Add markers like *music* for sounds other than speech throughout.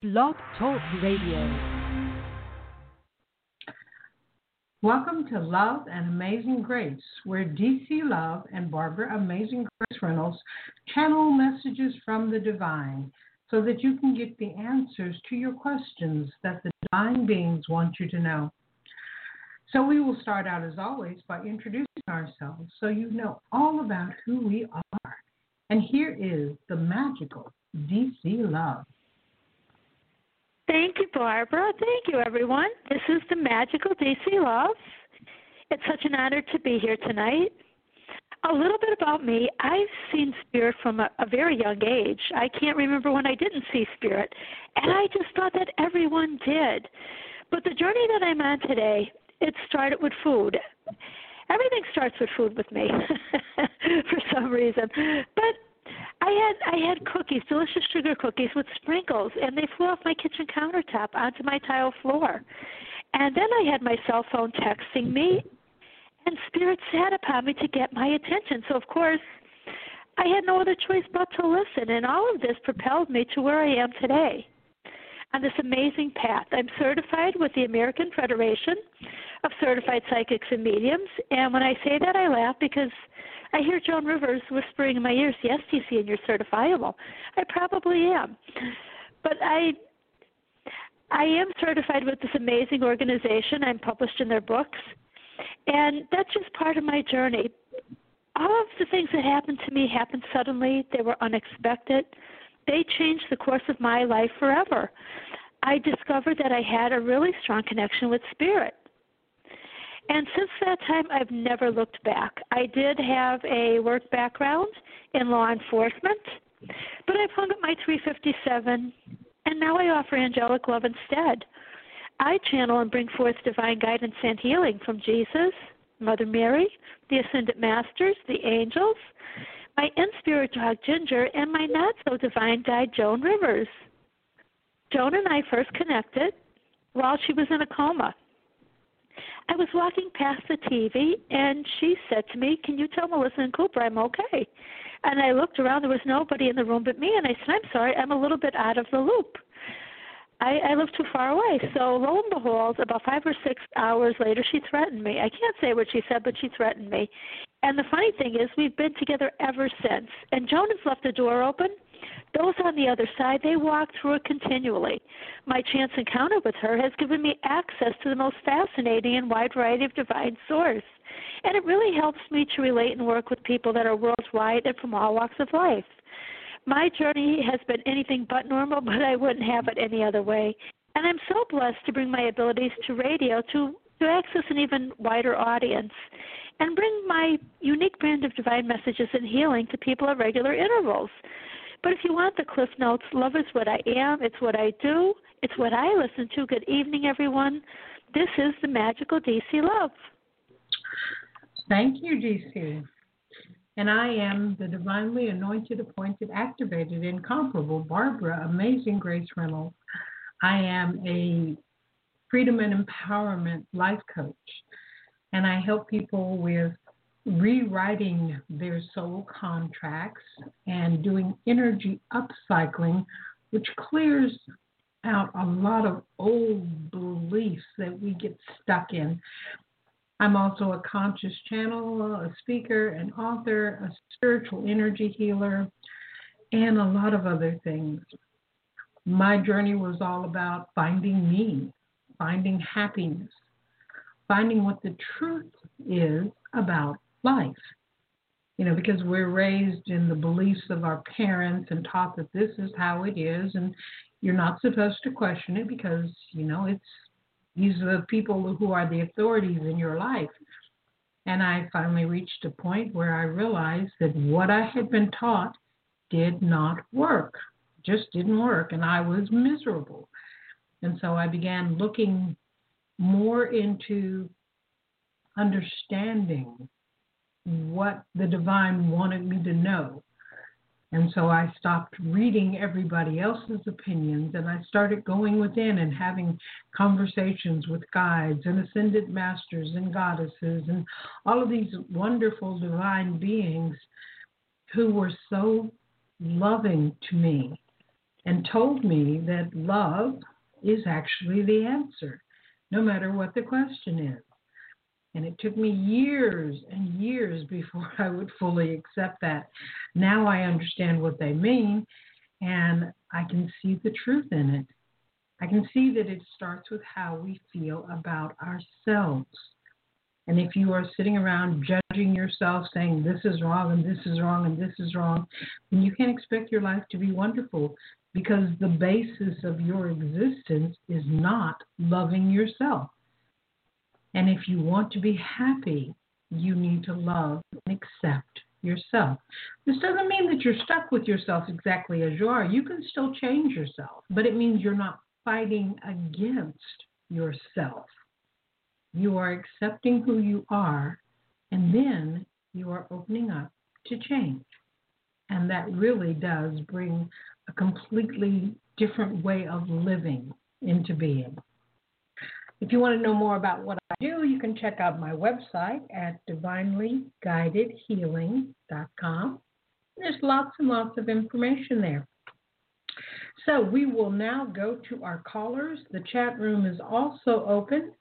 Blog Talk Radio. Welcome to Love and Amazing Grace, where DC Love and Barbara Amazing Grace Reynolds channel messages from the divine so that you can get the answers to your questions that the divine beings want you to know. So, we will start out as always by introducing ourselves so you know all about who we are. And here is the magical DC Love. Thank you, Barbara. Thank you, everyone. This is the magical DC Love. It's such an honor to be here tonight. A little bit about me. I've seen spirit from a, a very young age. I can't remember when I didn't see spirit, and I just thought that everyone did. But the journey that I'm on today, it started with food. Everything starts with food with me *laughs* for some reason. But I had I had cookies, delicious sugar cookies with sprinkles, and they flew off my kitchen countertop onto my tile floor. And then I had my cell phone texting me, and spirit sat upon me to get my attention. So of course, I had no other choice but to listen, and all of this propelled me to where I am today. On this amazing path, I'm certified with the American Federation of Certified Psychics and Mediums, and when I say that, I laugh because I hear Joan Rivers whispering in my ears, "Yes, DC, and you're certifiable." I probably am, but I I am certified with this amazing organization. I'm published in their books, and that's just part of my journey. All of the things that happened to me happened suddenly. They were unexpected. They changed the course of my life forever. I discovered that I had a really strong connection with spirit. And since that time, I've never looked back. I did have a work background in law enforcement, but I've hung up my 357, and now I offer angelic love instead. I channel and bring forth divine guidance and healing from Jesus, Mother Mary, the Ascended Masters, the angels, my in spirit dog Ginger, and my not so divine guide Joan Rivers. Joan and I first connected while she was in a coma. I was walking past the TV and she said to me, Can you tell Melissa and Cooper I'm okay? And I looked around, there was nobody in the room but me, and I said, I'm sorry, I'm a little bit out of the loop. I, I live too far away. So lo and behold, about five or six hours later, she threatened me. I can't say what she said, but she threatened me. And the funny thing is, we've been together ever since. And Joan has left the door open those on the other side, they walk through it continually. My chance encounter with her has given me access to the most fascinating and wide variety of divine source. And it really helps me to relate and work with people that are worldwide and from all walks of life. My journey has been anything but normal, *laughs* but I wouldn't have it any other way. And I'm so blessed to bring my abilities to radio to, to access an even wider audience and bring my unique brand of divine messages and healing to people at regular intervals. But if you want the Cliff Notes, love is what I am, it's what I do, it's what I listen to. Good evening, everyone. This is the magical DC Love. Thank you, DC. And I am the divinely anointed, appointed, activated, incomparable Barbara, amazing Grace Reynolds. I am a freedom and empowerment life coach, and I help people with rewriting their soul contracts and doing energy upcycling, which clears out a lot of old beliefs that we get stuck in. I'm also a conscious channel, a speaker, an author, a spiritual energy healer, and a lot of other things. My journey was all about finding me, finding happiness, finding what the truth is about life. You know, because we're raised in the beliefs of our parents and taught that this is how it is, and you're not supposed to question it because, you know, it's these are the people who are the authorities in your life. And I finally reached a point where I realized that what I had been taught did not work, just didn't work, and I was miserable. And so I began looking more into understanding what the divine wanted me to know. And so I stopped reading everybody else's opinions and I started going within and having conversations with guides and ascended masters and goddesses and all of these wonderful divine beings who were so loving to me and told me that love is actually the answer, no matter what the question is. And it took me years and years before *laughs* I would fully accept that. Now I understand what they mean and I can see the truth in it. I can see that it starts with how we feel about ourselves. And if you are sitting around judging yourself, saying this is wrong and this is wrong and this is wrong, then you can't expect your life to be wonderful because the basis of your existence is not loving yourself. And if you want to be happy, you need to love and accept yourself. This doesn't mean that you're stuck with yourself exactly as you are. You can still change yourself, but it means you're not fighting against yourself. You are accepting who you are, and then you are opening up to change. And that really does bring a completely different way of living into being. If you want to know more about what I do, you can check out my website at divinelyguidedhealing.com. There's lots and lots of information there. So we will now go to our callers. The chat room is also open,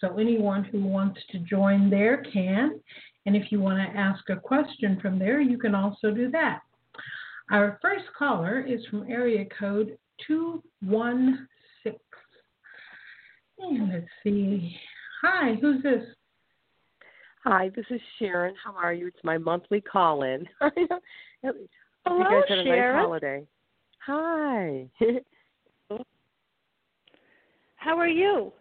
so anyone who wants to join there can. And if you want to ask a question from there, you can also do that. Our first caller is from area code 216. Let's see. Hi, who's this? Hi, this is Sharon. How are you? It's my monthly call in. *laughs* Hello, you guys had a Sharon. nice holiday. Hi. *laughs* How are you?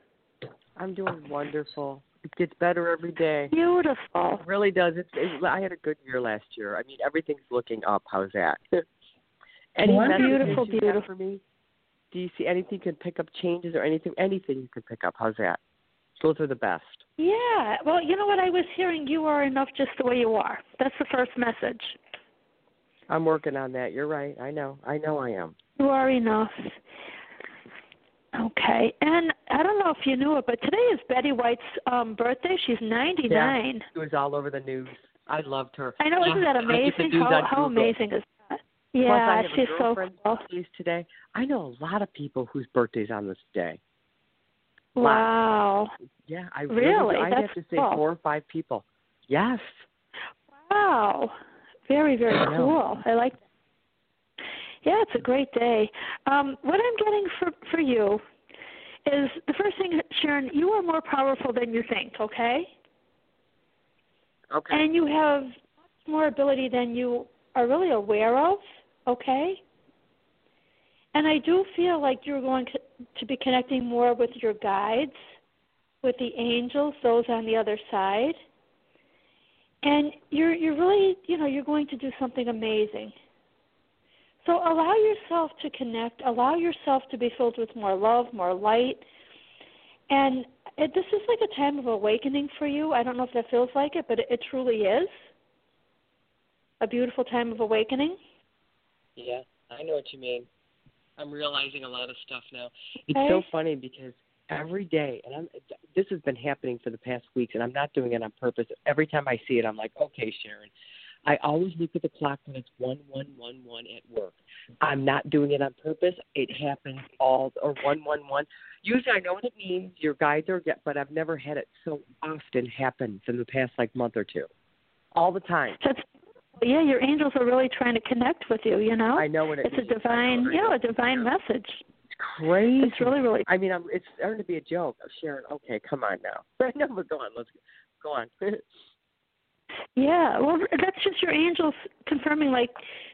I'm doing wonderful. It gets better every day. Beautiful. It really does. It's, it's, I had a good year last year. I mean, everything's looking up. How's that? *laughs* Any. Beautiful, beautiful. for me? Do you see anything you can pick up changes or anything? Anything you can pick up? How's that? Those are the best. Yeah. Well, you know what? I was hearing you are enough just the way you are. That's the first message. I'm working on that. You're right. I know. I know I am. You are enough. Okay. And I don't know if you knew it, but today is Betty White's um birthday. She's 99. Yeah, It was all over the news. I loved her. I know, isn't that I get the amazing? How how amazing is that? Plus, I Yeah, have she's a so cool. today. I know a lot of people whose birthdays on this day. Wow. Yeah, I Really? do. I have to say cool. four or five people. Yes. Wow. Very, very I cool. I like that. Yeah, it's a great day. Um, what I'm getting for for you is the first thing, Sharon, you are more powerful than you think, okay? Okay. And you have more ability than you are really aware of, okay? And I do feel like you're going to, be connecting more with your guides, with the angels, those on the other side. And you're you're really, you know, you're going to do something amazing. So allow yourself to connect, allow yourself to be filled with more love, more light. And it, this is like a time of awakening for you. I don't know if that feels like it, but it, it truly is a beautiful time of awakening. Yeah, I know what you mean. I'm realizing a lot of stuff now. It's Okay. so funny because every day, and I'm this has been happening for the past weeks, and I'm not doing it on purpose. Every time I see it, I'm like, okay, Sharon. I always look at the clock when it's one one one one at work. I'm not doing it on purpose. It happens all or one one one. Usually, I know what it means. Your guides are, but I've never had it so often happen in the past like month or two. All the time. That's yeah, your angels are really trying to connect with you, you know? I know what it It's a divine, I you know, a divine message. It's crazy. It's really, really I mean, I'm, it's starting to be a joke. Sharon, okay, come on now. *laughs* Know, but go on. Let's go on. *laughs* Yeah, well, that's just your angels confirming, like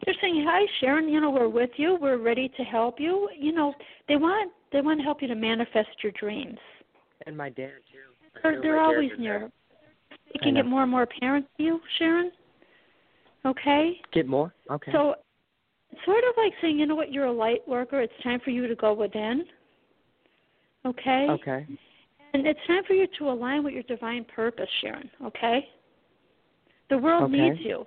they're saying, "Hi, Sharon. You know, we're with you. We're ready to help you. You know, they want they want to help you to manifest your dreams. and my dad too. They're they're always near, making it more and more apparent to you, Sharon. Okay, Get more. Okay. so it's sort of like saying, you know what, you're a light worker. It's time for you to go within. Okay. okay. And it's time for you to align with your divine purpose, Sharon, okay? The world Okay. needs you.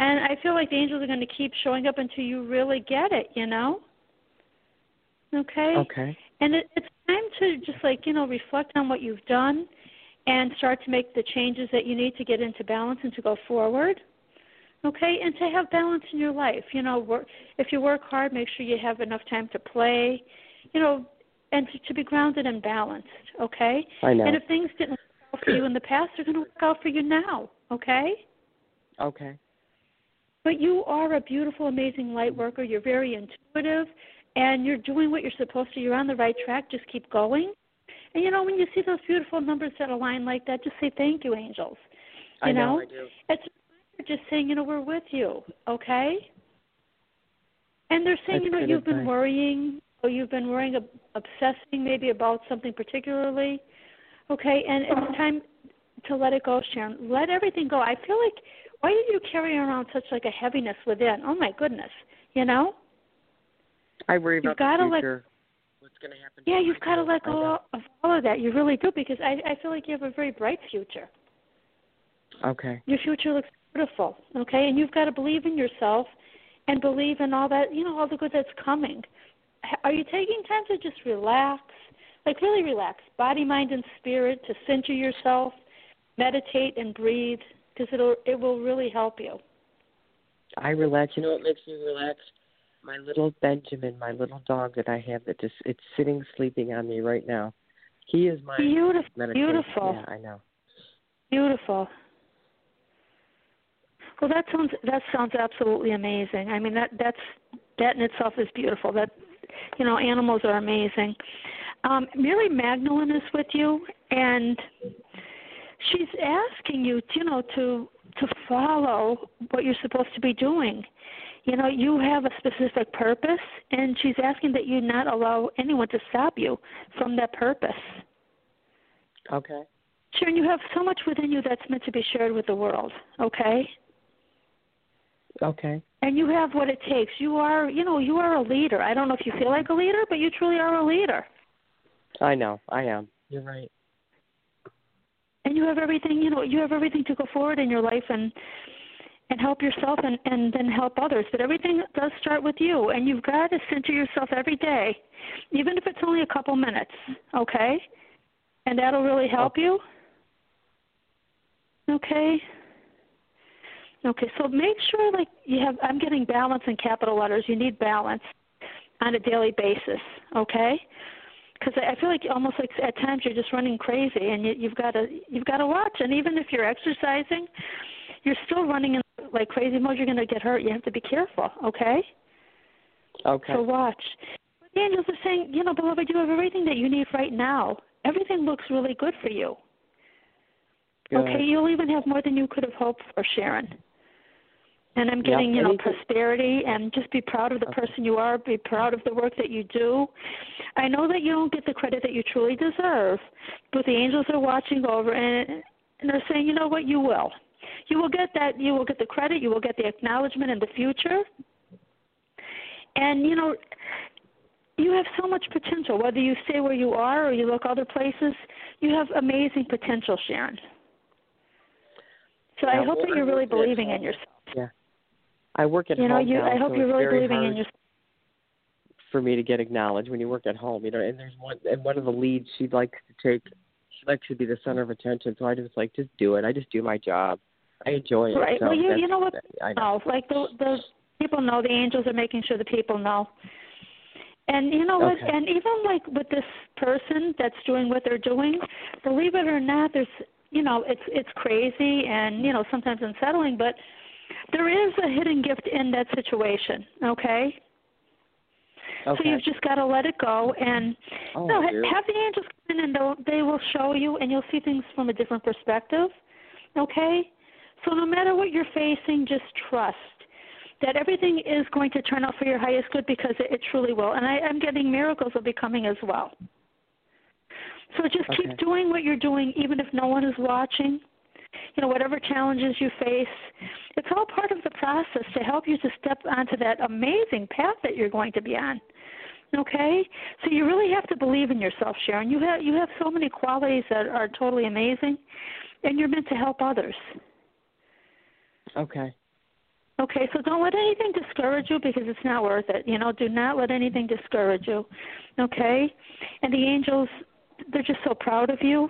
And I feel like the angels are going to keep showing up until you really get it, you know? Okay? Okay. And it, it's time to just like, you know, reflect on what you've done and start to make the changes that you need to get into balance and to go forward. Okay, and to have balance in your life. You know, work if you work hard, make sure you have enough time to play. You know, and to, to be grounded and balanced. Okay. I know. And if things didn't work out for you in the past, they're going to work out for you now. Okay. Okay. But you are a beautiful, amazing light worker. You're very intuitive, and you're doing what you're supposed to. You're on the right track. Just keep going. And you know, when you see those beautiful numbers that align like that, just say thank you, angels. You I know, know, I do. it's just saying, you know, we're with you, okay? And they're saying, That's you know, you've been worrying, or you've been worrying, ob- obsessing maybe about something particularly, okay? And it's uh-huh. time to let it go, Sharon. Let everything go. I feel like, why are you carrying around such like a heaviness within? Oh my goodness, you know? I worry You've about gotta the let- future. What's going to happen? Yeah, you've got to let go of all of that. You really do, because I I feel like you have a very bright future. Okay. Your future looks beautiful, okay? And you've got to believe in yourself and believe in all that, you know, all the good that's coming. Are you taking time to just relax? Like really relax, body, mind, and spirit, to center yourself, meditate and breathe, because it'll it will really help you. I relax. You know what makes me relax? My little Benjamin, my little dog that I have that just it's sitting sleeping on me right now. He is my Beautiful, meditation. beautiful. Yeah, I know. Beautiful. Well, that sounds that sounds absolutely amazing. I mean, that that's that in itself is beautiful. That you know, animals are amazing. Um, Mary Magdalene is with you, and she's asking you, you know, to to follow what you're supposed to be doing. You know, you have a specific purpose, and she's asking that you not allow anyone to stop you from that purpose. Okay. Sharon, you have so much within you that's meant to be shared with the world, okay? Okay. And you have what it takes. You are, you know, you are a leader. I don't know if you feel like a leader, but you truly are a leader. I know. I am. You're right. And you have everything, you know, you have everything to go forward in your life and and help yourself and and then help others. But everything does start with you, and you've got to center yourself every day, even if it's only a couple minutes, okay? And that'll really help you. Okay. Okay, so make sure like you have I'm getting balance in capital letters. You need balance on a daily basis, okay? Because I feel like almost like at times you're just running crazy, and you, you've got to you've got to watch. And even if you're exercising, you're still running in like crazy mode. You're going to get hurt. You have to be careful, okay? Okay. So watch. But the angels are saying, you know, beloved, you have everything that you need right now. Everything looks really good for you. Good. Okay, you'll even have more than you could have hoped for, Sharon. And I'm getting, you know, prosperity and just be proud of the person you are, be proud of the work that you do. I know that you don't get the credit that you truly deserve, but the angels are watching over and and they're saying, you know what, you will. You will get that you will get the credit, you will get the acknowledgement in the future. And you know, you have so much potential. Whether you stay where you are or you look other places, you have amazing potential, Sharon. So I Yeah, hope that you're really believing in yourself. Yeah. I work at You know, home you now, I hope so you're really believing in yourself. for me to get acknowledged when you work at home. You know, and there's one and one of the leads she likes to take. She likes to be the center of attention. So I just like just do it. I just do my job. I enjoy it. Right. So well, you you know what? I know. No, like the the people know. The angels are making sure the people know. And you know what? Okay. And even like with this person that's doing what they're doing, believe it or not, there's you know it's it's crazy and you know sometimes unsettling, but there is a hidden gift in that situation. Okay. So you've just got to let it go and Oh, no, ha- have the angels come in and they will show you, and you'll see things from a different perspective. Okay? So no matter what you're facing, just trust that everything is going to turn out for your highest good because it, it truly will. And I, I'm getting miracles will be coming as well. So just Okay. keep doing what you're doing, even if no one is watching. You know, whatever challenges you face, it's all part of the process to help you to step onto that amazing path that you're going to be on. Okay? So you really have to believe in yourself, Sharon. You have you have so many qualities that are totally amazing and you're meant to help others. Okay. Okay, so don't let anything discourage you because it's not worth it. You know, do not let anything discourage you. Okay? And the angels they're just so proud of you.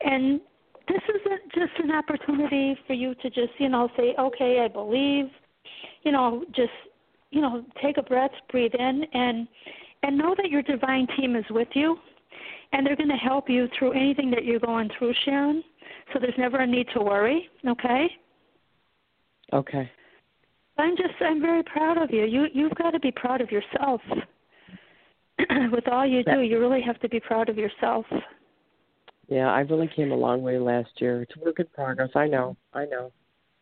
And this isn't just an opportunity for you to just, you know, say, okay, I believe, you know, just, you know, take a breath, breathe in, and and know that your divine team is with you, and they're going to help you through anything that you're going through, Sharon. So there's never a need to worry. Okay. Okay. I'm just I'm very proud of you. You you've got to be proud of yourself. *clears throat* With all you do, you really have to be proud of yourself. Yeah, I really came a long way last year. It's a work in progress. I know. I know.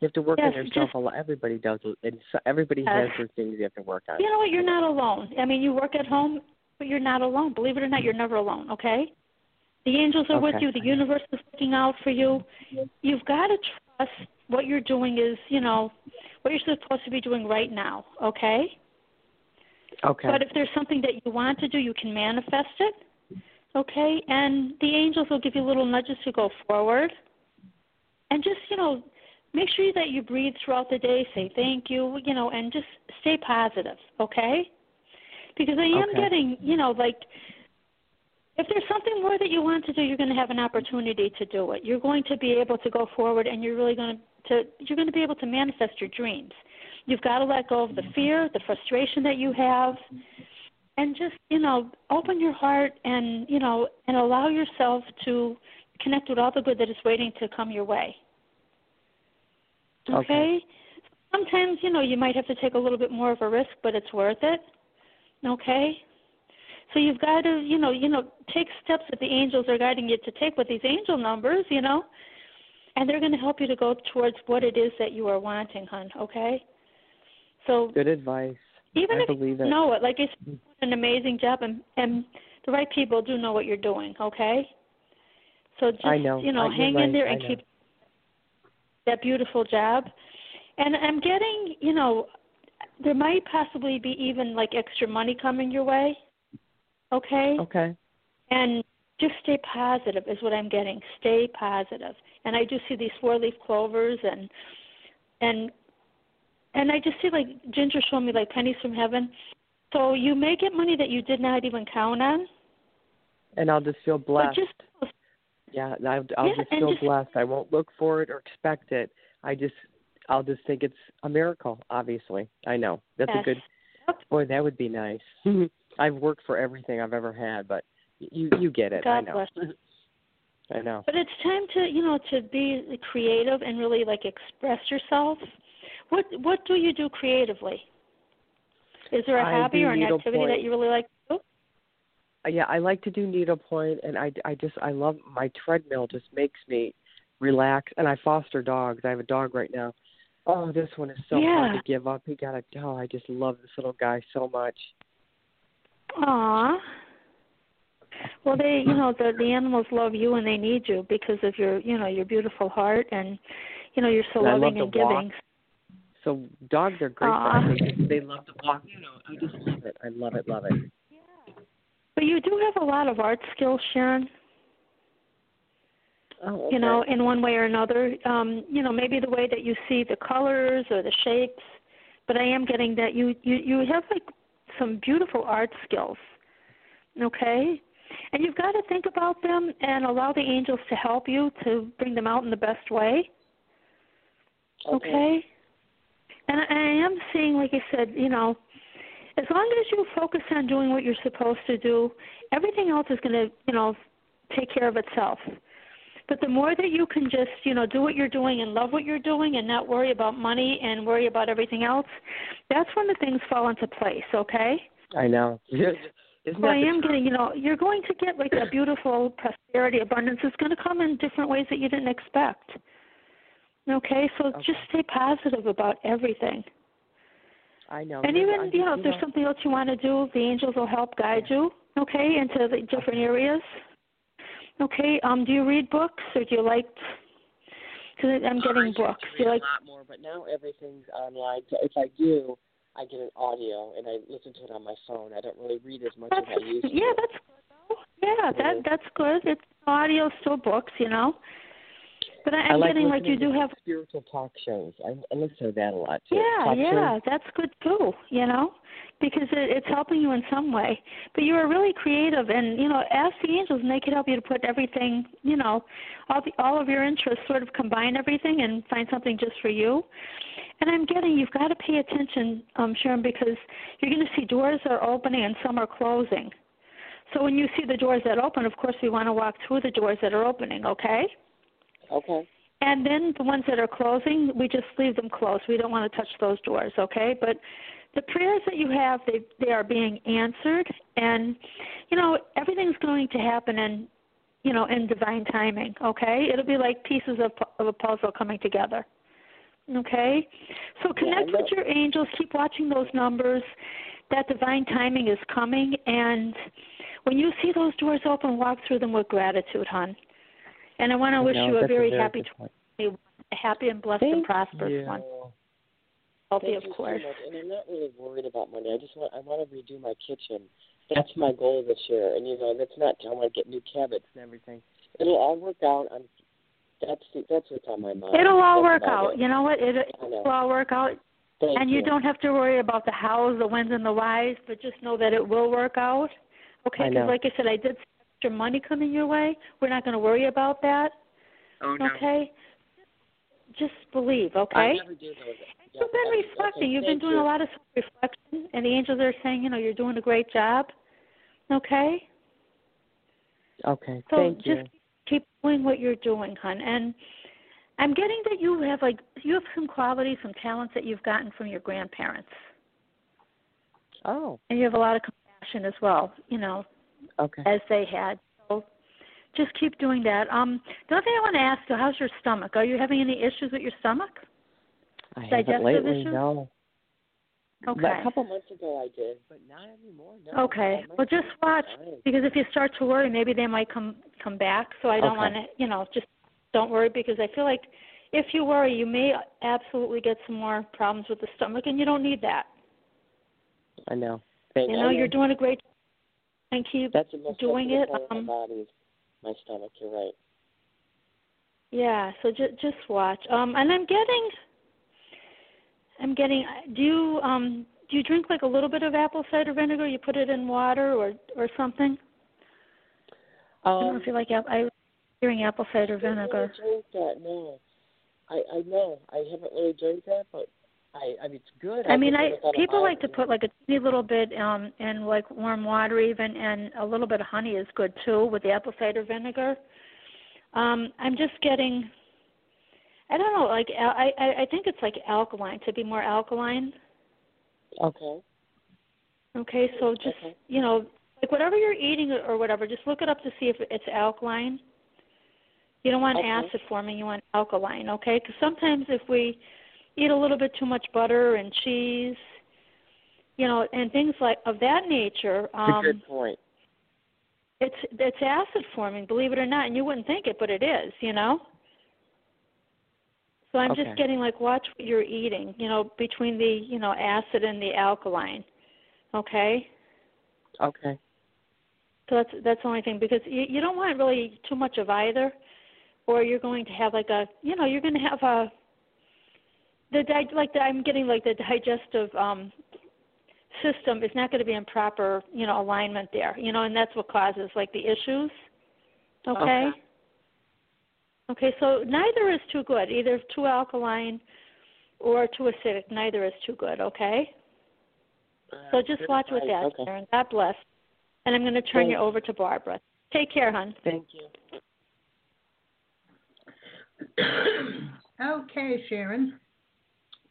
You have to work yes, on yourself just, a lot. Everybody does, and so, everybody yes. has their things you have to work on. You know what? You're not alone. I mean, you work at home, but you're not alone. Believe it or not, you're never alone. Okay. The angels are okay. with you. The universe is looking out for you. You've got to trust what you're doing is, you know, what you're supposed to be doing right now. Okay. Okay. But if there's something that you want to do, you can manifest it. Okay, and the angels will give you little nudges to go forward. And just, you know, make sure that you breathe throughout the day, say thank you, you know, and just stay positive, okay? Because I am okay. getting, you know, like if there's something more that you want to do, you're going to have an opportunity to do it. You're going to be able to go forward and you're really going to, to you're going to be able to manifest your dreams. You've got to let go of the fear, the frustration that you have and just you know open your heart and you know and allow yourself to connect with all the good that is waiting to come your way. Okay? okay? sometimes you know you might have to take a little bit more of a risk but it's worth it. Okay? So you've got to you know you know take steps that the angels are guiding you to take with these angel numbers you know and they're going to help you to go towards what it is that you are wanting hon okay? So good advice even I if believe you it. know it, like it's an amazing job, and and the right people do know what you're doing. Okay, so just know. you know, I, hang right. in there and keep that beautiful job. And I'm getting, you know, there might possibly be even like extra money coming your way. Okay. Okay. And just stay positive is what I'm getting. Stay positive. And I do see these four leaf clovers and and and I just see like Ginger showing me like pennies from heaven. So you may get money that you did not even count on. And I'll just feel blessed. Just yeah, I'll, I'll Yeah, just feel just- blessed. I won't look for it or expect it. I just, I'll just think it's a miracle. Obviously, I know that's yes. a good. Boy, that would be nice. *laughs* I've worked for everything I've ever had, but you you get it. God I know. bless. *laughs* I know. But it's time to you know to be creative and really like express yourself. What what do you do creatively? Is there a I hobby or an activity needlepoint. that you really like to do? Uh, yeah, I like to do needlepoint, and I I just I love my treadmill. Just makes me relax, and I foster dogs. I have a dog right now. Oh, this one is so Yeah. hard to give up. He got a oh, I just love this little guy so much. Aw. Well, they, you know, the the animals love you and they need you because of your, you know, your beautiful heart and, you know, you're so And loving and giving. walk. So dogs are great. Us. They they love to walk. You know, I just love it. I love it. Love it. Yeah. But you do have a lot of art skills, Sharon. Oh, You know, in one way or another. Um, you know, maybe the way that you see the colors or the shapes. But I am getting that you you you have like some beautiful art skills. Okay? And you've got to think about them and allow the angels to help you to bring them out in the best way. Okay. And I I am seeing, like I said, you know, as long as you focus on doing what you're supposed to do, everything else is going to, you know, take care of itself. But the more that you can just, you know, do what you're doing and love what you're doing and not worry about money and worry about everything else, that's when the things fall into place, okay? I know. Isn't So that I am truth? getting, you know, you're going to get like a beautiful prosperity, abundance. It's going to come in different ways that you didn't expect. Okay, so Okay. just stay positive about everything. I know. And even, you know, if there's something else you want to do, the angels will help guide you, okay, into the different areas. Okay, um, do you read books or do you like, because I'm getting to books. Do you like, a lot more, but now everything's online. So if I do, I get an audio and I listen to it on my phone. I don't really read as much that's, as I used to. yeah, that's good though. Yeah, that, that's good. It's audio, still books, you know. But I, I'm I like getting like you do have spiritual talk shows. I, I listen to that a lot too. Yeah, talk yeah, shows. that's good too. You know, because it, it's helping you in some way. But you are really creative, and you know, ask the angels, and they could help you to put everything, you know, all the, all of your interests, sort of combine everything and find something just for you. And I'm getting you've got to pay attention, um, Sharon, because you're going to see doors are opening and some are closing. So when you see the doors that open, of course, we want to walk through the doors that are opening. Okay. Okay. And then the ones that are closing, we just leave them closed. We don't want to touch those doors, okay? But the prayers that you have, they they are being answered, and you know everything's going to happen in, you know, in divine timing. Okay, it'll be like pieces of of a puzzle coming together. Okay, so connect know. with your angels. Keep watching those numbers. That divine timing is coming, and when you see those doors open, walk through them with gratitude, hon. And I want to wish know, you a that's very happy, point. a happy and blessed Thank and prosperous you. one. Healthy, Thank of course. so. And I'm not really worried about money. I just want I want to redo my kitchen. That's my goal this year. And you know, that's not I want to get new cabinets and everything. It'll all work out. I'm that's the, that's what's on my mind. It'll all That's work out. It. You know what? It, I know. it'll all work out. Thank and you don't have to worry about the hows, the whens, and the whys, but just know that it will work out. Okay? Because, like I said, I did see extra money coming your way. We're not going to worry about that. Oh Okay? Just believe, okay? I okay? never do those. Yeah, You've been reflecting. okay, You've been doing you. a lot of self-reflection, and the angels are saying, you know, you're doing a great job. Okay? Okay, So thank just you. Just keep doing what you're doing, hon. And I'm getting that you have like you have some qualities, some talents that you've gotten from your grandparents, Oh, and you have a lot of compassion as well. You know, okay. as they had. So just keep doing that. Um, the other thing I want to ask you, how's your stomach? Are you having any issues with your stomach? I haven't digestive lately. issues? No. Okay. But a couple months ago I did, but not anymore. No. Okay. Well, just watch because if you start to worry, maybe they might come come back. So I don't Okay. want to, you know, just don't worry because I feel like if you worry, you may absolutely get some more problems with the stomach, and you don't need that. I know. Thank You I know, you're doing a great and keep That's doing it, um, my body my stomach. You're right. Yeah, so just just watch. Um, and I'm getting, I'm getting. Do you um do you drink like a little bit of apple cider vinegar? You put it in water or or something? I don't know Um, if you like apple. I'm hearing apple cider I don't vinegar. really drink that. No, I I know I haven't really drank that, but I I mean it's good. I mean, I thought of people like to put like a teeny little bit um in like warm water even, and a little bit of honey is good too with the apple cider vinegar. Um, I'm just getting. I don't know, like I I I think it's like alkaline to be more alkaline. Okay. Okay, so just Okay. you know, like whatever you're eating or or whatever, just look it up to see if it's alkaline. You don't want Okay. acid forming; you want alkaline. Okay, because sometimes if we eat a little bit too much butter and cheese, you know, and things like of that nature, It's a um, good point. it's it's acid forming. Believe it or not, and you wouldn't think it, but it is. You know. So I'm Okay. just getting like watch what you're eating. You know, between the you know acid and the alkaline. Okay. Okay. So that's that's the only thing because you you don't want really too much of either, or you're going to have like a you know you're going to have a the di- like the, I'm getting like the digestive um system is not going to be in proper you know alignment there you know and that's what causes like the issues. Okay. Okay. Okay, so neither is too good. Either too alkaline or too acidic. Neither is too good. Okay. So just Good watch with advice. that, Okay. Sharon. God bless. And I'm going to turn you over to Barbara. Take care, hon. Thank you. okay, Sharon.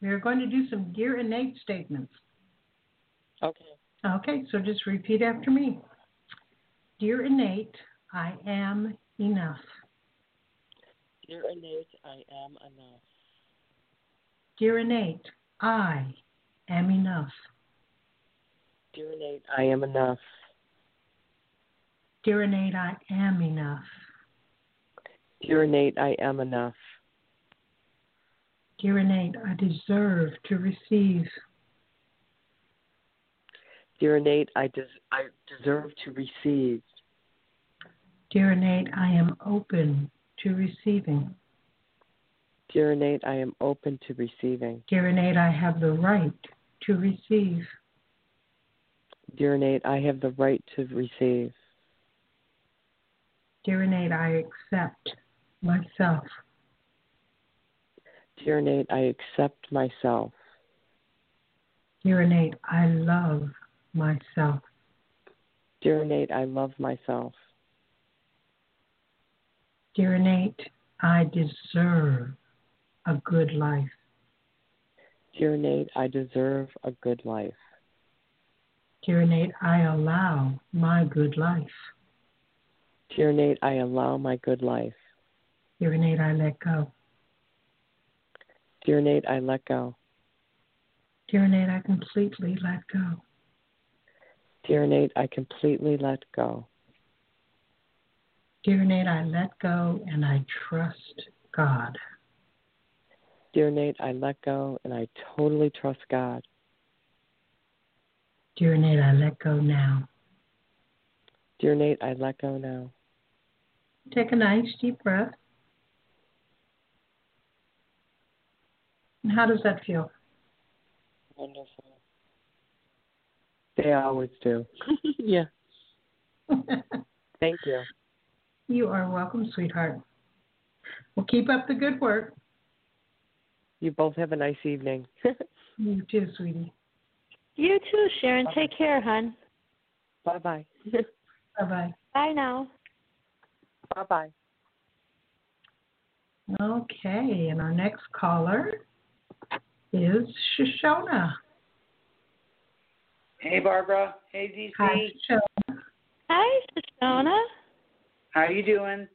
We're going to do some Dear Innate statements. Okay. Okay, so just repeat after me. Dear Innate, I am enough. Dear innate, I am enough. Dear Innate, I am enough. Dear innate, I am enough. Dear Innate, I am enough. Dear innate, I am enough. Dear Innate, I deserve to receive. Dear innate, I des- I deserve to receive. Dear Innate, I am open to receiving. Dear innate, I am open to receiving. Dear innate, I have the right to receive. Dear innate, I have the right to receive. Dear innate, I accept myself. Dear Innate, I accept myself. Dear Innate, I love myself. Dear Innate, I love myself. Dear Innate, I deserve a good life. Dear Innate, I deserve a good life. Dear Innate, I allow my good life. Dear Innate, I allow my good life. Dear Innate, I let go. Dear Innate, I let go. Dear Innate, I completely let go. Dear Innate, I completely let go. Dear Innate, I let go and I trust God. Dear Innate, I let go and I totally trust God. Dear Innate, I let go now. Dear Innate, I let go now. Take a nice deep breath. And how does that feel? Wonderful. They always do. *laughs* yeah. *laughs* Thank you. you are welcome, sweetheart. Well, keep up the good work. You both have a nice evening. *laughs* You too, sweetie. You too, Sharon. Take care, hon. bye bye. Bye bye. Bye now. bye bye. Okay, and our next caller is Shoshona. Hey, Barbara. Hey, DC. Hi, Shoshona. Hi, Shoshona. How are you doing?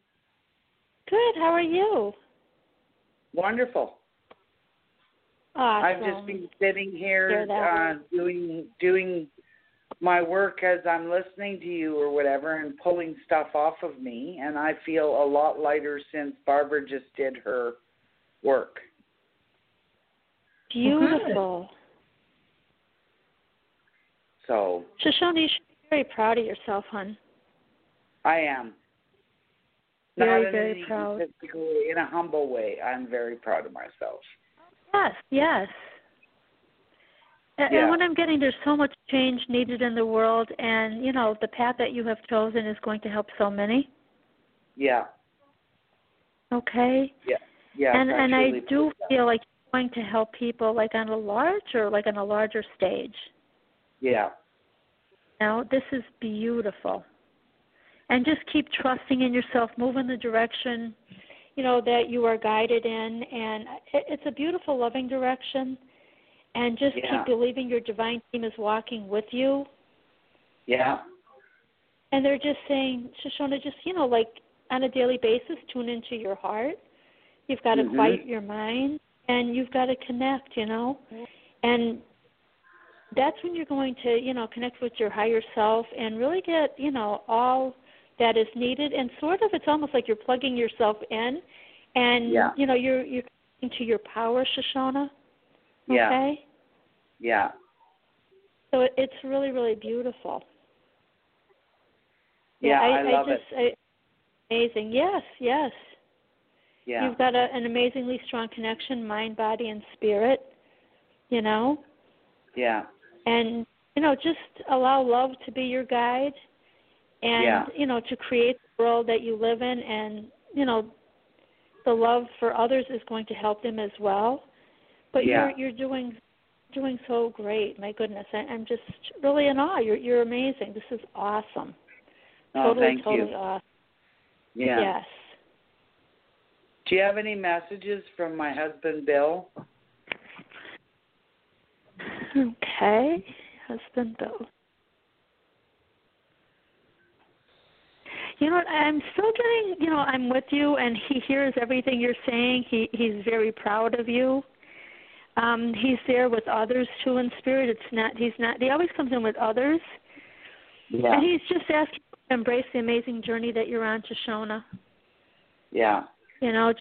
Good. How are you? Wonderful. Awesome. I've just been sitting here uh, doing doing my work as I'm listening to you or whatever, and pulling stuff off of me, and I feel a lot lighter since Barbara just did her work. Beautiful. So Shoshona, you should be very proud of yourself, hon. I am. Very, Not very proud. in a humble way. I'm very proud of myself. Yes, yes. And, Yeah. what I'm getting, there's so much change needed in the world, and you know the path that you have chosen is going to help so many. Yeah. Okay. Yeah. Yeah. and and I do that. feel like going to help people like on a larger, like on a larger stage. Yeah. Now this is beautiful, and just keep trusting in yourself. Move in the direction, you know that you are guided in, and it, it's a beautiful, loving direction. And just Yeah. keep believing your divine team is walking with you. Yeah. And they're just saying, Shoshona, just you know, like on a daily basis, tune into your heart. You've got to Mhm. quiet your mind, and you've got to connect. You know, and that's when you're going to, you know, connect with your higher self and really get, you know, all that is needed. And sort of, it's almost like you're plugging yourself in, and Yeah. you know, you're you're into your power, Shoshana. Yeah. Okay. Yeah. So it, it's really, really beautiful. Yeah, I, I love just, I, amazing. Yes, yes. Yeah. You've got a, an amazingly strong connection, mind, body, and spirit. You know, Yeah. and you know, just allow love to be your guide, and Yeah. you know, to create the world that you live in, and you know, the love for others is going to help them as well. But Yeah. you're you're doing doing so great. My goodness, I, I'm just really in awe. You're you're amazing. This is awesome. Oh, totally, thank totally you. awesome. Yeah. Yes. Do you have any messages from my husband Bill? Okay, husband Bill. You know, what, I'm still getting. You know, I'm with you, and he hears everything you're saying. He he's very proud of you. Um, he's there with others too in spirit. It's not. He's not. He always comes in with others, Yeah. and he's just asking you to embrace the amazing journey that you're on, Shoshona. Yeah. You know,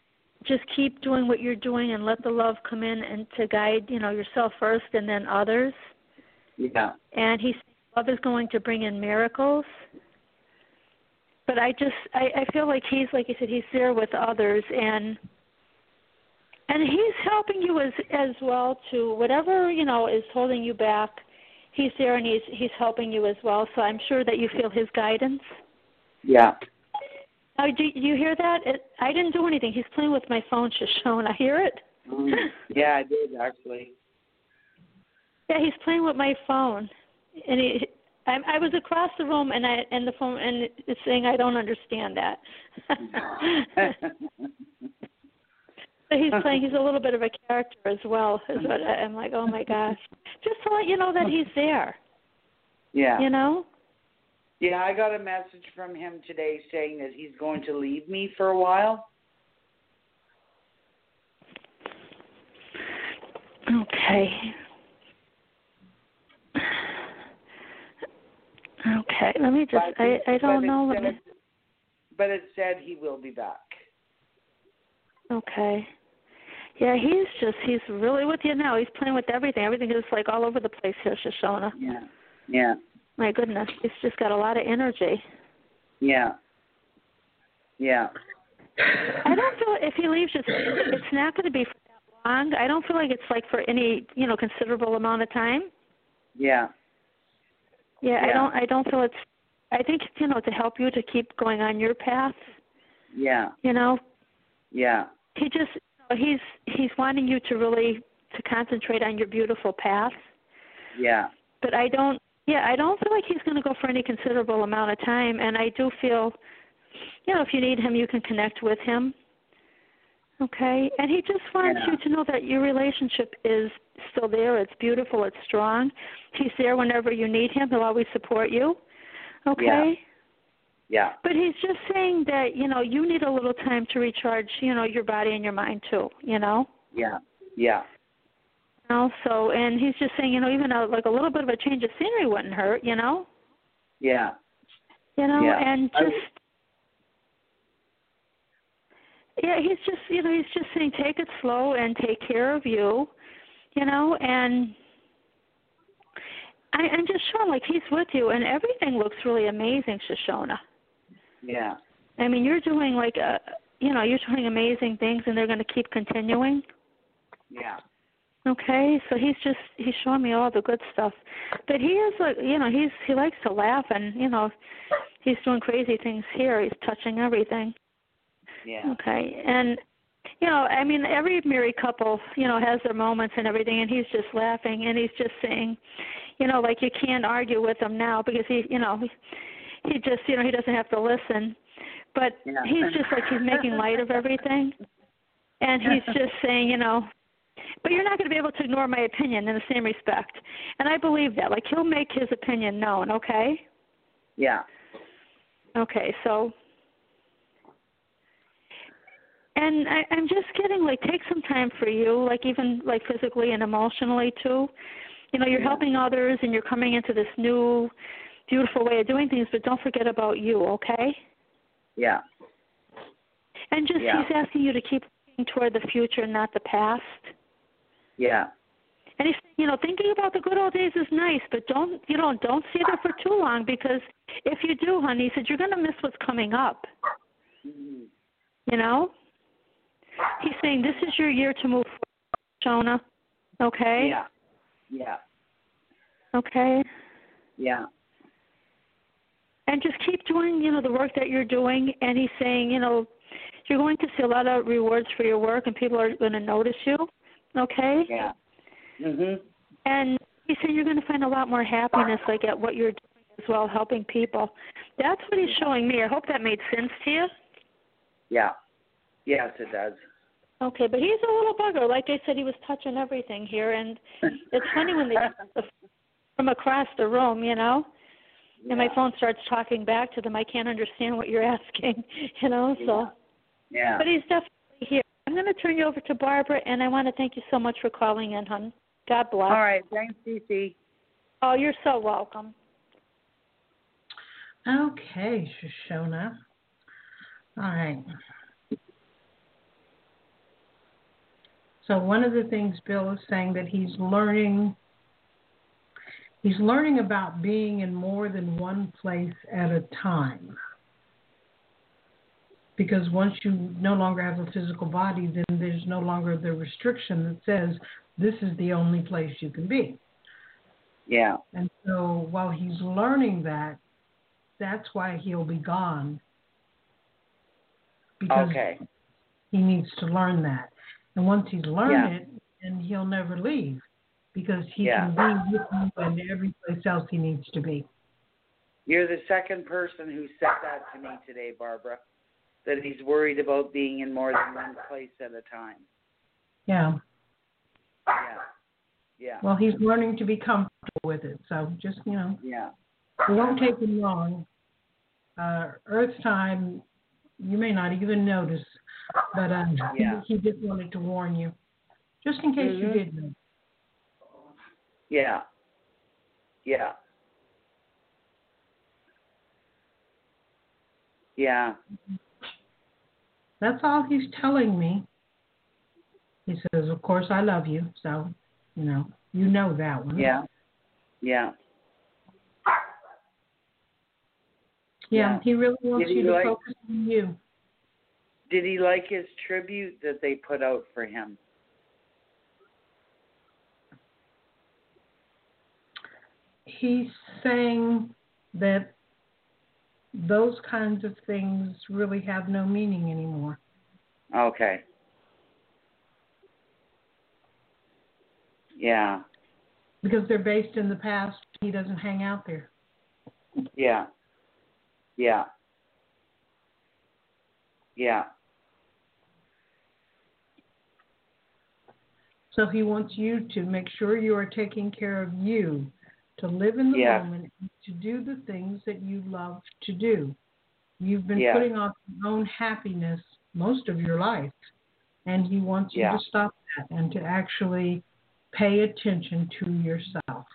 just keep doing what you're doing, and let the love come in and to guide. You know, yourself first, and then others. Yeah. and he love is going to bring in miracles. But I just I, I feel like he's like you said, he's there with others and and he's helping you as as well to whatever you know is holding you back. He's there and he's he's helping you as well. So I'm sure that you feel his guidance. Yeah. Oh, do you hear that? It, I didn't do anything. He's playing with my phone, Shoshona. I hear it. Mm, yeah, I did actually. Yeah, he's playing with my phone, and he. I, I was across the room, and I and the phone, and it's saying I don't understand that. *laughs* but he's playing. He's a little bit of a character as well. Is what I, I'm like. Oh my gosh! Just to let you know that he's there. yeah. You know. Yeah, I got a message from him today saying that he's going to leave me for a while. Okay. Okay, let me just. But I I don't know. Said- me, But it said he will be back. okay. Yeah, he's just he's really with you now. He's playing with everything. Everything is like all over the place here, Shoshona. Yeah. Yeah. My goodness, he's just got a lot of energy. Yeah. Yeah. I don't feel if he leaves, it's it's not going to be for that long. I don't feel like it's like for any you know considerable amount of time. Yeah. Yeah, yeah. I don't I don't feel it's. I think you know to help you to keep going on your path. Yeah. You know, Yeah. he just he's he's wanting you to really to concentrate on your beautiful path. Yeah. But I don't. Yeah, I don't feel like he's going to go for any considerable amount of time, and I do feel, you know, if you need him, you can connect with him. Okay, and he just wants Yeah. you to know that your relationship is still there. It's beautiful. It's strong. He's there whenever you need him. He'll always support you. Okay. Yeah. But he's just saying that you know you need a little time to recharge. You know your body and your mind too. You know. Yeah. Yeah. Know, so and he's just saying, you know, even a, like a little bit of a change of scenery wouldn't hurt, you know. Yeah. You know, Yeah. and I- just yeah, he's just you know, he's just saying take it slow and take care of you, you know, and I, I'm just sure like he's with you and everything looks really amazing, Shoshona. Yeah. I mean, you're doing like a you know, you're doing amazing things and they're going to keep continuing. Yeah. Okay, so he's just he's showing me all the good stuff, but he is like you know he's he likes to laugh and you know he's doing crazy things here. He's touching everything. Yeah. Okay, and you know I mean every married couple you know has their moments and everything, and he's just laughing and he's just saying, you know like you can't argue with him now because he you know he, he just you know he doesn't have to listen, but Yeah. he's just like he's making light of everything, and he's *laughs* just saying you know but you're not going to be able to ignore my opinion in the same respect. And I believe that. Like he'll make his opinion known, okay? Yeah. Okay, so and I, I'm just getting like take some time for you, like even like physically and emotionally too. You know, you're Yeah. helping others and you're coming into this new beautiful way of doing things, but don't forget about you, okay? Yeah. And just Yeah. he's asking you to keep toward the future, not the past. Yeah. And he's you know, thinking about the good old days is nice, but don't, you know, don't see there for too long because if you do, honey, he said you're going to miss what's coming up. Mhm. You know. He's saying this is your year to move forward, Shona. Okay. Yeah. Yeah. Okay. Yeah. And just keep doing, you know, the work that you're doing. And he's saying, you know, you're going to see a lot of rewards for your work, and people are going to notice you. Okay. Yeah. Mhm. And he said you're going to find a lot more happiness, like at what you're doing as well, helping people. That's what he's showing me. I hope that made sense to you. Yeah. Yes, it does. Okay, but he's a little bugger. Like I said, he was touching everything here, and *laughs* it's funny when they from across the room, you know. And my phone starts talking back to them. I can't understand what you're *laughs* asking, you know. So, Yeah. yeah. but he's definitely. I'm going to turn you over to Barbara, and I want to thank you so much for calling in, hon. God bless. All right. Thanks, DC. Oh, you're so welcome. Okay, Shoshona. All right. So one of the things Bill is saying that he's learning he's learning about being in more than one place at a time. Because once you no longer have a physical body, then there's no longer the restriction that says this is the only place you can be. Yeah. And so while he's learning that, that's why he'll be gone. Because Okay. he needs to learn that. And once he's learned Yeah. it, then he'll never leave because he Yeah. can be with you and every place else he needs to be. You're the second person who said that to me today, Barbara. That he's worried about being in more than one place at a time. Yeah. Yeah. Yeah. Well, he's learning to be comfortable with it. So just, you know, Yeah. It won't take him long. Uh, Earth time, you may not even notice, but um, Yeah. he, he just wanted to warn you, just in case you Mhm. didn't. Yeah. Yeah. Yeah. That's all he's telling me. He says, "Of course, I love you." So, you know, you know that one. Yeah. Yeah. Yeah, Yeah. he really wants you to like- focus on you. Did he like his tribute that they put out for him? He's saying that those kinds of things really have no meaning anymore. Okay. Yeah. because they're based in the past. He doesn't hang out there. Yeah. Yeah. Yeah. So he wants you to make sure you are taking care of you, to live in the Yeah. moment, to do the things that you love to do. You've been Yeah. putting off your own happiness most of your life, and he wants you to stop that and to actually pay attention to yourself.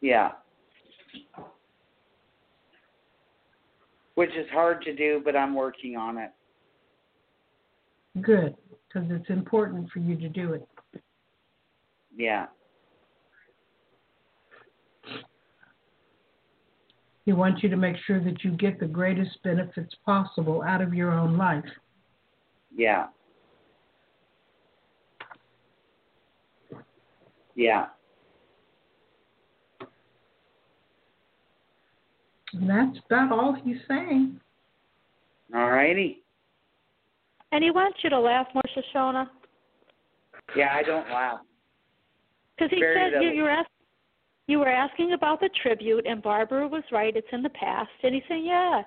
Yeah. Which is hard to do, but I'm working on it. Good, because it's important for you to do it. Yeah. He wants you to make sure that you get the greatest benefits possible out of your own life. Yeah. Yeah. And that's about all he's saying. All righty. And he wants you to laugh more, Shoshona, Yeah, I don't laugh. because he Very said you, little. you were asking. You were asking about the tribute, and Barbara was right. It's in the past, and he's saying, "Yeah,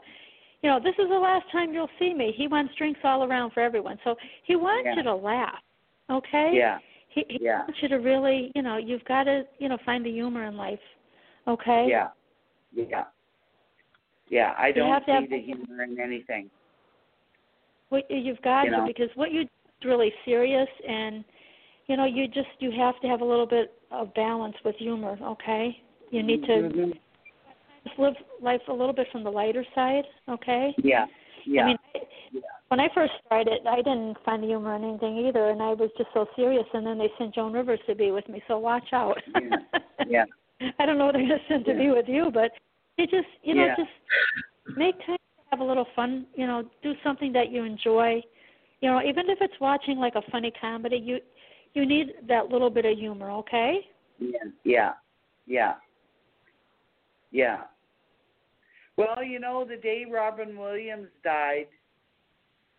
you know, this is the last time you'll see me." He wants drinks all around for everyone, so he wants Yeah. you to laugh. Okay. Yeah. He, he Yeah. wants you to really, you know, you've got to, you know, find the humor in life. Okay. Yeah. Yeah. Yeah. I don't see have- the humor in anything. What you've got You to because what you is really serious, and you know, you just you have to have a little bit of balance with humor. Okay. You need to Mhm. just live life a little bit from the lighter side. Okay. Yeah. Yeah. I mean, Yeah. when I first started, I didn't find the humor in anything either, and I was just so serious. And then they sent Joan Rivers to be with me, so watch out. Yeah. Yeah. *laughs* I don't know what they're going to send to be with you, but you just, you know, Yeah. just make time to have a little fun. You know, do something that you enjoy. You know, even if it's watching like a funny comedy, you you need that little bit of humor. Okay. Yeah. Yeah. Yeah. Yeah. Well, you know, the day Robin Williams died,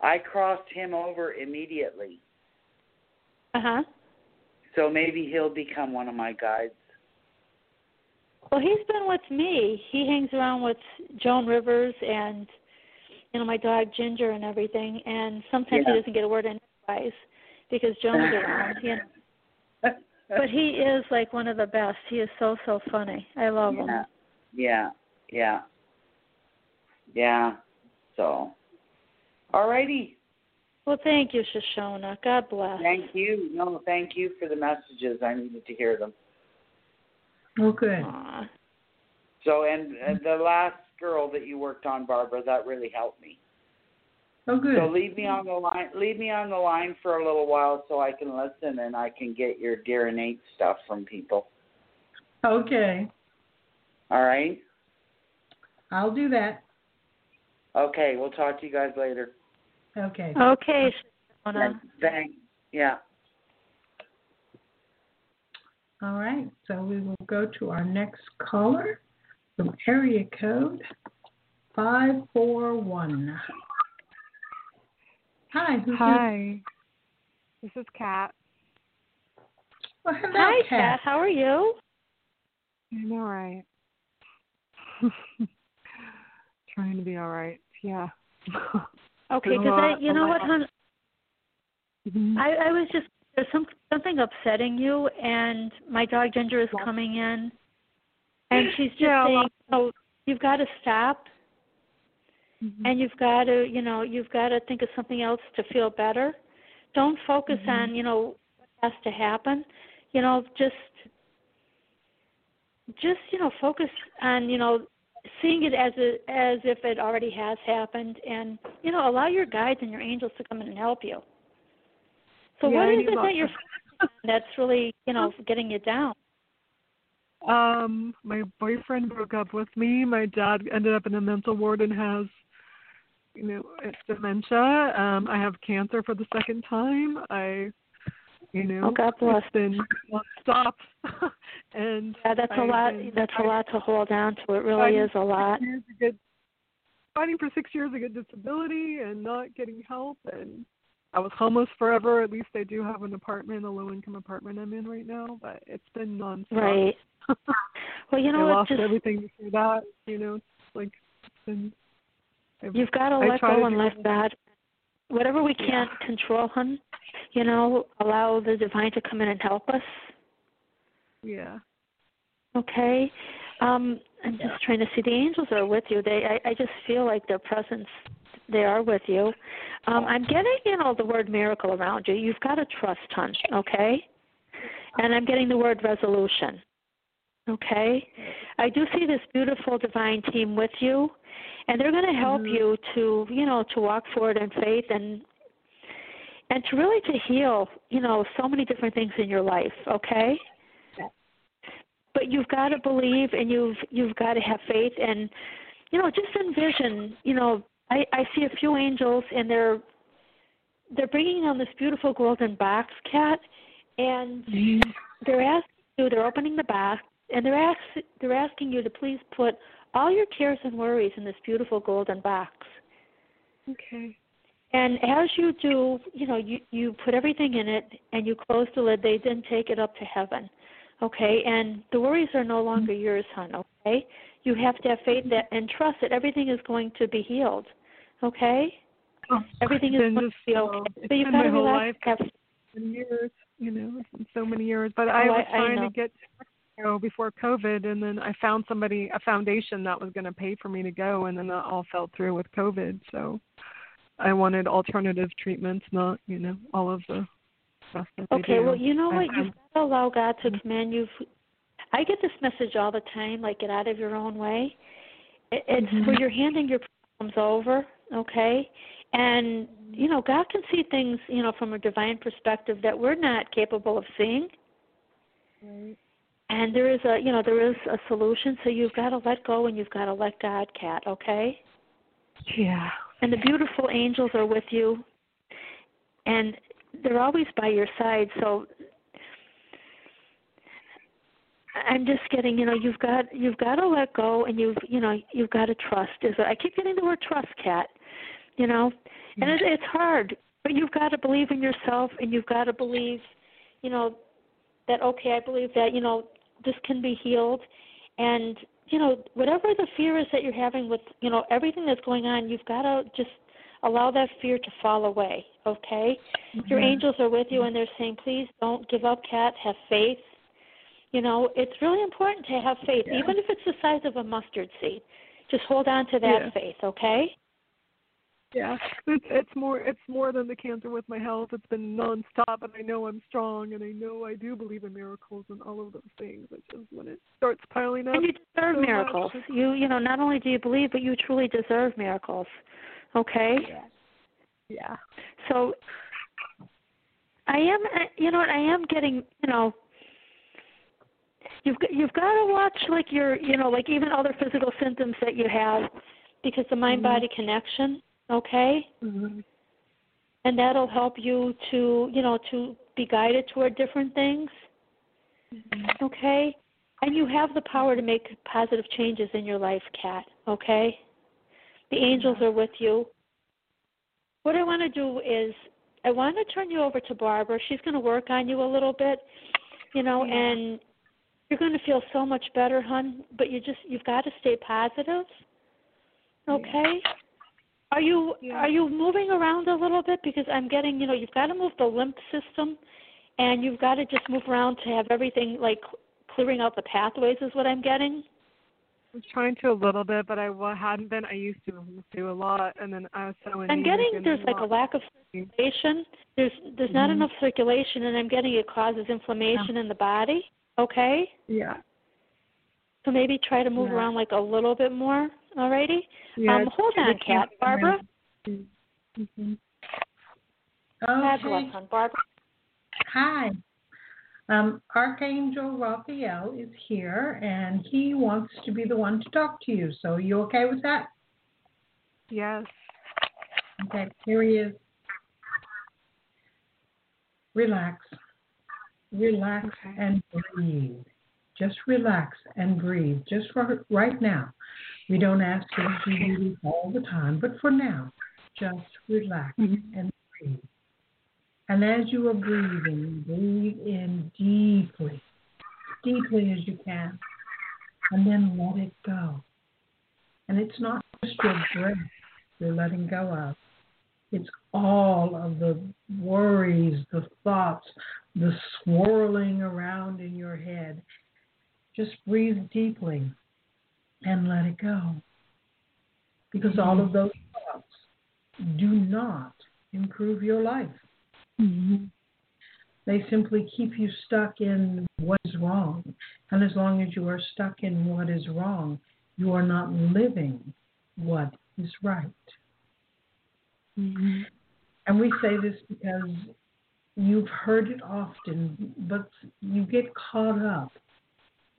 I crossed him over immediately. Uh huh. So maybe he'll become one of my guides. Well, he's been with me. He hangs around with Joan Rivers and you know my dog Ginger and everything. And sometimes Yeah. he doesn't get a word in edgewise because Joan's around. You know. But he is like one of the best. He is so so funny. I love him. yeah. Yeah. Yeah. Yeah. So, all righty. Well, thank you, Shoshona. God bless. Thank you. No, thank you for the messages. I needed to hear them. Oh, good. Aw. So, and, and the last girl that you worked on, Barbara, that really helped me. Oh, good. So leave me on the line. Leave me on the line for a little while so I can listen and I can get your dear innate stuff from people. Okay. All right. I'll do that. Okay, we'll talk to you guys later. Okay. Okay. Shona. Thanks. Yeah. All right. So we will go to our next caller from area code 541. Hi. Who's this? Hi. This is Kat. Well, hello, Hi, Kat. Kat. How are you? I'm all right. *laughs* Trying to be all right. Yeah. *laughs* Okay, because I, you know what, hon? Mhm. I, I was just there's some something upsetting you, and my dog Ginger is coming in, and she's just Yeah, saying, "Oh, you've got to stop, Mhm. and you've got to, you know, you've got to think of something else to feel better. Don't focus Mhm. on, you know, what has to happen. You know, just, just you know, focus on, you know, seeing it as a, as if it already has happened, and you know, allow your guides and your angels to come in and help you." So Yeah, what is it that you're of- focusing on that's really, you know, *laughs* getting you down? Um, my boyfriend broke up with me. My dad ended up in a mental ward and has, you know, it's dementia. Um, I have cancer for the second time. I, you know, Oh, God bless. it's been nonstop. *laughs* and Yeah, that's a I've lot. That's a lot to hold on to. It really is a lot. six years to get- fighting for six years get disability and not getting help and I was homeless forever. At least I do have an apartment, a low income apartment I'm in right now, but it's been nonstop. Right. *laughs* Well, you know I lost Just everything before that. You know, it's like it's been. You've got to let go to and let. God. Whatever we can't control, hun, you know, allow the divine to come in and help us. Yeah. Okay. Um, I'm just trying to see the angels are with you. They, I, I just feel like their presence. They are with you. Um, I'm getting, you know, the word miracle around you. You've got to trust, hun. Okay. And I'm getting the word resolution. Okay. I do see this beautiful divine team with you, and they're going to help Mhm. you to, you know, to walk forward in faith and and to really to heal, you know, so many different things in your life. Okay but you've got to believe and you've you've got to have faith and you know just envision you know i i see a few angels and they're they're bringing on this beautiful golden box cat and they're asking you they're opening the box and they're ask they're asking you to please put all your cares and worries in this beautiful golden box Okay. and as you do, you know, you you put everything in it and you close the lid. They then take it up to heaven, okay? And the worries are no mm-hmm. longer yours, hon. Okay? You have to have faith that and trust that everything is going to be healed, okay? Oh, Everything is going to be okay. So you've got to relax. life. Have, years, you know, so many years. But oh, I Oh, was I- I trying know. to get Mexico before COVID, and then I found somebody, a foundation that was going to pay for me to go, and then that all fell through with COVID. So I wanted alternative treatments, not, you know, all of the stuff that okay, well, you know I- what? You've got to allow God to command. You've I get this message all the time, like get out of your own way. It, it's Mhm. where you're handing your problems over, okay? And you know, God can see things, you know, from a divine perspective that we're not capable of seeing. Right. And there is a, you know, there is a solution. So you've got to let go and you've got to let God, Kat. Okay? Yeah. And the beautiful angels are with you, and they're always by your side. So I'm just getting, you know, you've got you've got to let go, and you've you know you've got to trust. Is I keep getting the word trust, Kat. You know, and it, it's hard, but you've got to believe in yourself, and you've got to believe, you know, that okay, I believe that you know this can be healed, and you know whatever the fear is that you're having with you know everything that's going on, you've got to just allow that fear to fall away. Okay, your mm-hmm. angels are with you, and they're saying, please don't give up, Kat. Have faith. You know, it's really important to have faith, Yeah. even if it's the size of a mustard seed. Just hold on to that Yeah. faith, okay? Yeah, it's it's more it's more than the cancer with my health. It's been nonstop, and I know I'm strong, and I know I do believe in miracles and all of those things. It's just when it starts piling up. And you deserve so miracles. it's- You you know, not only do you believe, but you truly deserve miracles. Okay? Yeah. Yeah. So I am uh, you know what, I am getting, you know, you've got, you've got to watch like your, you know, like even other physical symptoms that you have because the mind body mm-hmm. connection, okay? Mhm. And that'll help you to, you know, to be guided toward different things. Okay? And you have the power to make positive changes in your life, Kat, okay? The angels are with you. What I want to do is I want to turn you over to Barbara. She's going to work on you a little bit, you know, Yeah. and you're going to feel so much better, hun, but you just you've got to stay positive. Okay? Are you Yeah. are you moving around a little bit because I'm getting, you know, you've got to move the lymph system and you've got to just move around to have everything like clearing out the pathways is what I'm getting. I'm trying to a little bit, but I hadn't been. I used to do a lot, and then I was so I'm getting there's like a lack of circulation. There's there's not Mhm. enough circulation, and I'm getting it causes inflammation in the body. Okay, Yeah. so maybe try to move Yeah. around like a little bit more. Alrighty. Yeah. um, hold on, it can't Kat. Barbara. Mm-hmm. Okay. hon. Barbara. Hi. Um, Archangel Raphael is here, and he wants to be the one to talk to you. So, you okay with that? Yes. Okay, here he is. Relax. Relax Okay. and breathe. Just relax and breathe. Just right now. We don't ask you to do this all the time, but for now, just relax mm-hmm. and breathe. And as you are breathing, breathe in deeply, deeply as you can, and then let it go. And it's not just your breath you're letting go of. It's all of the worries, the thoughts, the swirling around in your head. Just breathe deeply and let it go. Because all of those thoughts do not improve your life. Mm-hmm. They simply keep you stuck in what is wrong. And as long as you are stuck in what is wrong, you are not living what is right. Mm-hmm. And we say this because you've heard it often, but you get caught up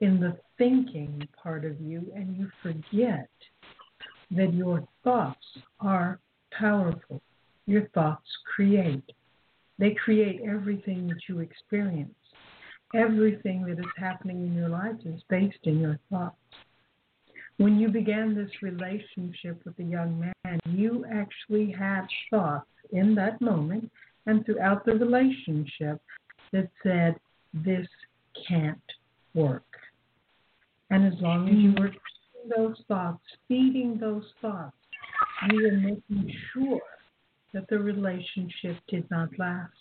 in the thinking part of you and you forget that your thoughts are powerful. Your thoughts create. They create everything that you experience. Everything that is happening in your life is based in your thoughts. When you began this relationship with the young man, you actually had thoughts in that moment and throughout the relationship that said, This can't work. And as long as you were feeding those thoughts, feeding those thoughts, you were making sure that the relationship did not last.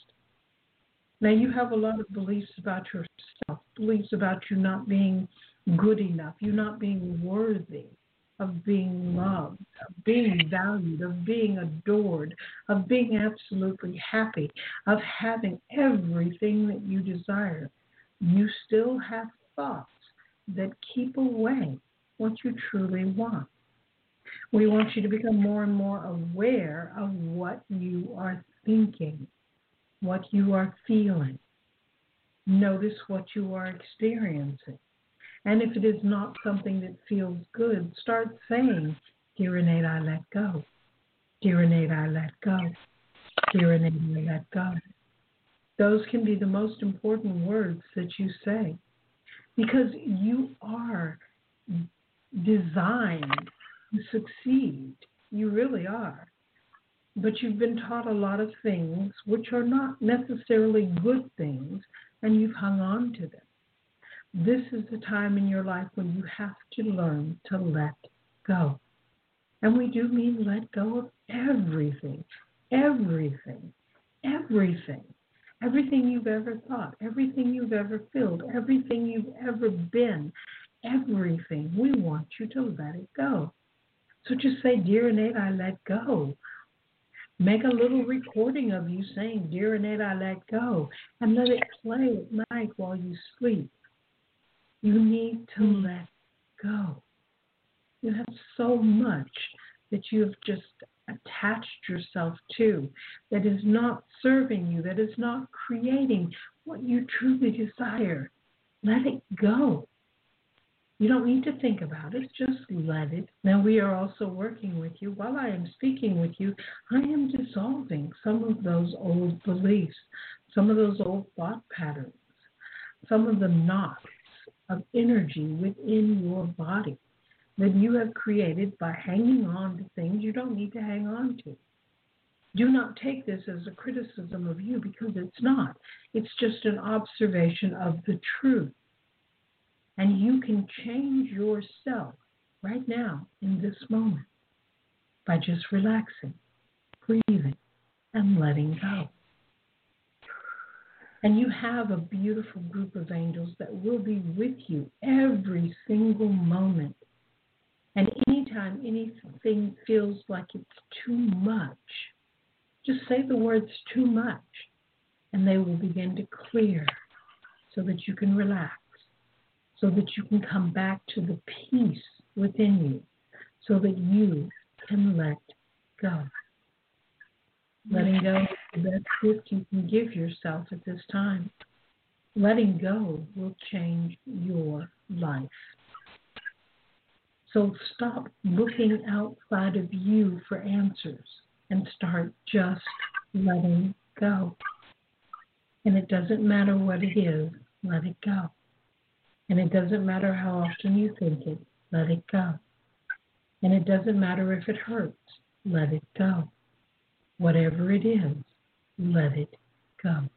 Now, you have a lot of beliefs about yourself, beliefs about you not being good enough, you not being worthy of being loved, of being valued, of being adored, of being absolutely happy, of having everything that you desire. You still have thoughts that keep away what you truly want. We want you to become more and more aware of what you are thinking, what you are feeling. Notice what you are experiencing. And if it is not something that feels good, start saying, Dear Innate, I let go. Dear Innate, I let go. Dear Innate, I let go. Those can be the most important words that you say because you are designed to succeed. You really are. But you've been taught a lot of things which are not necessarily good things, and you've hung on to them. This is the time in your life when you have to learn to let go. And we do mean let go of everything, everything, everything, everything you've ever thought, everything you've ever felt, everything you've ever been, everything. We want you to let it go. So just say, Dear Innate, I let go. Make a little recording of you saying, Dear Innate, I let go, and let it play at night while you sleep. You need to mm. let go. You have so much that you have just attached yourself to that is not serving you, that is not creating what you truly desire. Let it go. You don't need to think about it, just let it. Now, we are also working with you. While I am speaking with you, I am dissolving some of those old beliefs, some of those old thought patterns, some of the knots of energy within your body that you have created by hanging on to things you don't need to hang on to. Do not take this as a criticism of you because it's not. It's just an observation of the truth. And you can change yourself right now in this moment by just relaxing, breathing, and letting go. And you have a beautiful group of angels that will be with you every single moment. And anytime anything feels like it's too much, just say the words too much, and they will begin to clear so that you can relax so that you can come back to the peace within you, so that you can let go. Letting go is the best gift you can give yourself at this time. Letting go will change your life. So stop looking outside of you for answers and start just letting go. And it doesn't matter what it is, let it go. And it doesn't matter how often you think it, let it go. And it doesn't matter if it hurts, let it go. Whatever it is, let it go.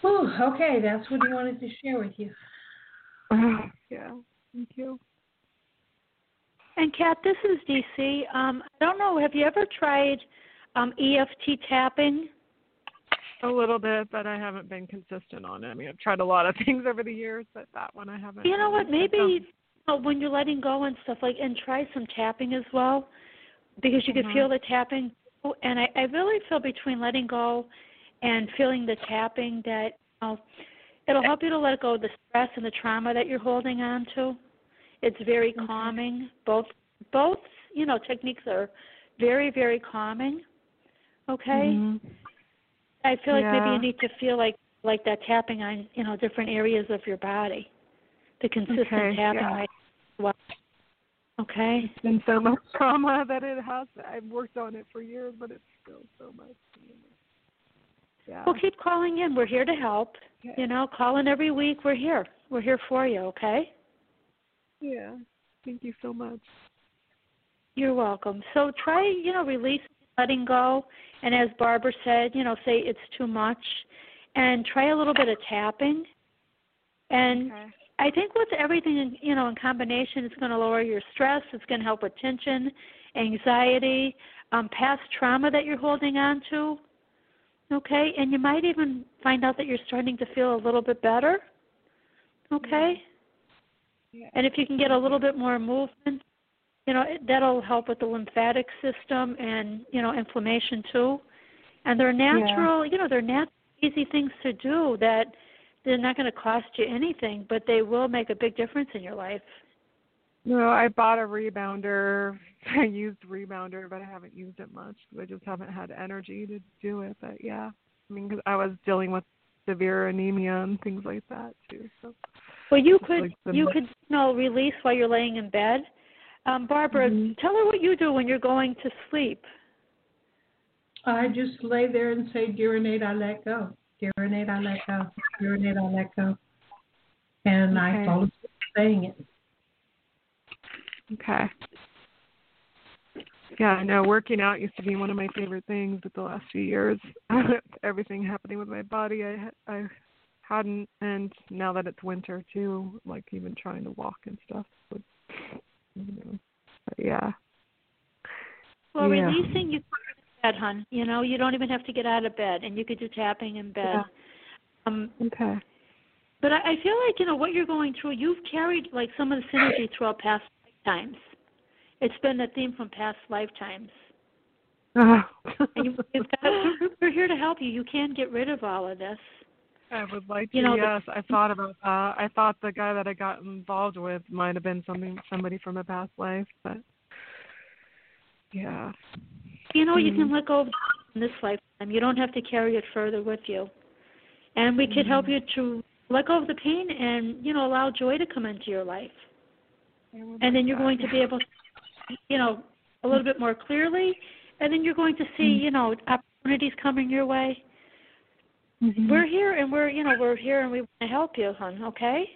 Whew, okay, that's what I wanted to share with you. *sighs* yeah, thank you. And Kat, this is DC. Um, I don't know. Have you ever tried um, EFT tapping? A little bit, but I haven't been consistent on it. I mean, I've tried a lot of *laughs* things over the years, but that one I haven't. You know what? Maybe you know, when you're letting go and stuff like, and try some tapping as well, because you Mhm. can feel the tapping. And I, I really feel between letting go and feeling the tapping that you know, it'll help you to let go of the stress and the trauma that you're holding on to. It's very calming. Both both you know techniques are very very calming. Okay. Mhm. I feel like maybe you need to feel like like that tapping on you know different areas of your body, the consistent Okay, tapping. yeah. Right. Well, okay. It's been so much trauma that it has. I've worked on it for years, but it's still so much. Yeah. Well, keep calling in. We're here to help. Okay. You know, call in every week. We're here. We're here for you. Okay. Yeah. Thank you so much. You're welcome. So try you know releasing, letting go, and as Barbara said, you know, say it's too much, and try a little bit of tapping. And Okay. I think with everything, you know, in combination, it's going to lower your stress. It's going to help with tension, anxiety, um, past trauma that you're holding on to. Okay, and you might even find out that you're starting to feel a little bit better. Okay, Yeah. and if you can get a little bit more movement, you know, that'll help with the lymphatic system and you know inflammation too. And they're natural, you know, they're natural, easy things to do that they're not going to cost you anything, but they will make a big difference in your life. No, I bought a rebounder. *laughs* I used rebounder, but I haven't used it much because I just haven't had energy to do it. But yeah, I mean, because I was dealing with severe anemia and things like that too. So Well, you could like you mo- could you know release while you're laying in bed. Um, Barbara, Mhm. tell her what you do when you're going to sleep. I just lay there and say, Dear Innate, I let go. Dear Innate, I let go. Dear Innate, I let go. And I fall asleep saying it. Okay. Yeah, I know working out used to be one of my favorite things, but the last few years, *laughs* everything happening with my body, I I hadn't, and now that it's winter too, like even trying to walk and stuff would, you know, but yeah. Well, Yeah. releasing you can get in bed, hon. You know, you don't even have to get out of bed, and you could do tapping in bed. Yeah. Um, Okay. but I, I feel like you know what you're going through. You've carried like some of the synergy throughout past lifetimes. It's been a theme from past lifetimes. Oh. And you, you've *laughs* got, we're here to help you. You can get rid of all of this. I would like You to. know, the- yes, I thought about that. I thought the guy that I got involved with might have been something somebody from a past life, but yeah. You know, you can let go of in this lifetime. You don't have to carry it further with you. and we could help mm. you to let go of the pain and you know allow joy to come into your life and then you're going to be able to you know a little bit more clearly. And then you're going to see you know opportunities coming your way. Mhm. we're here and we're you know we're here and we want to help you hon okay?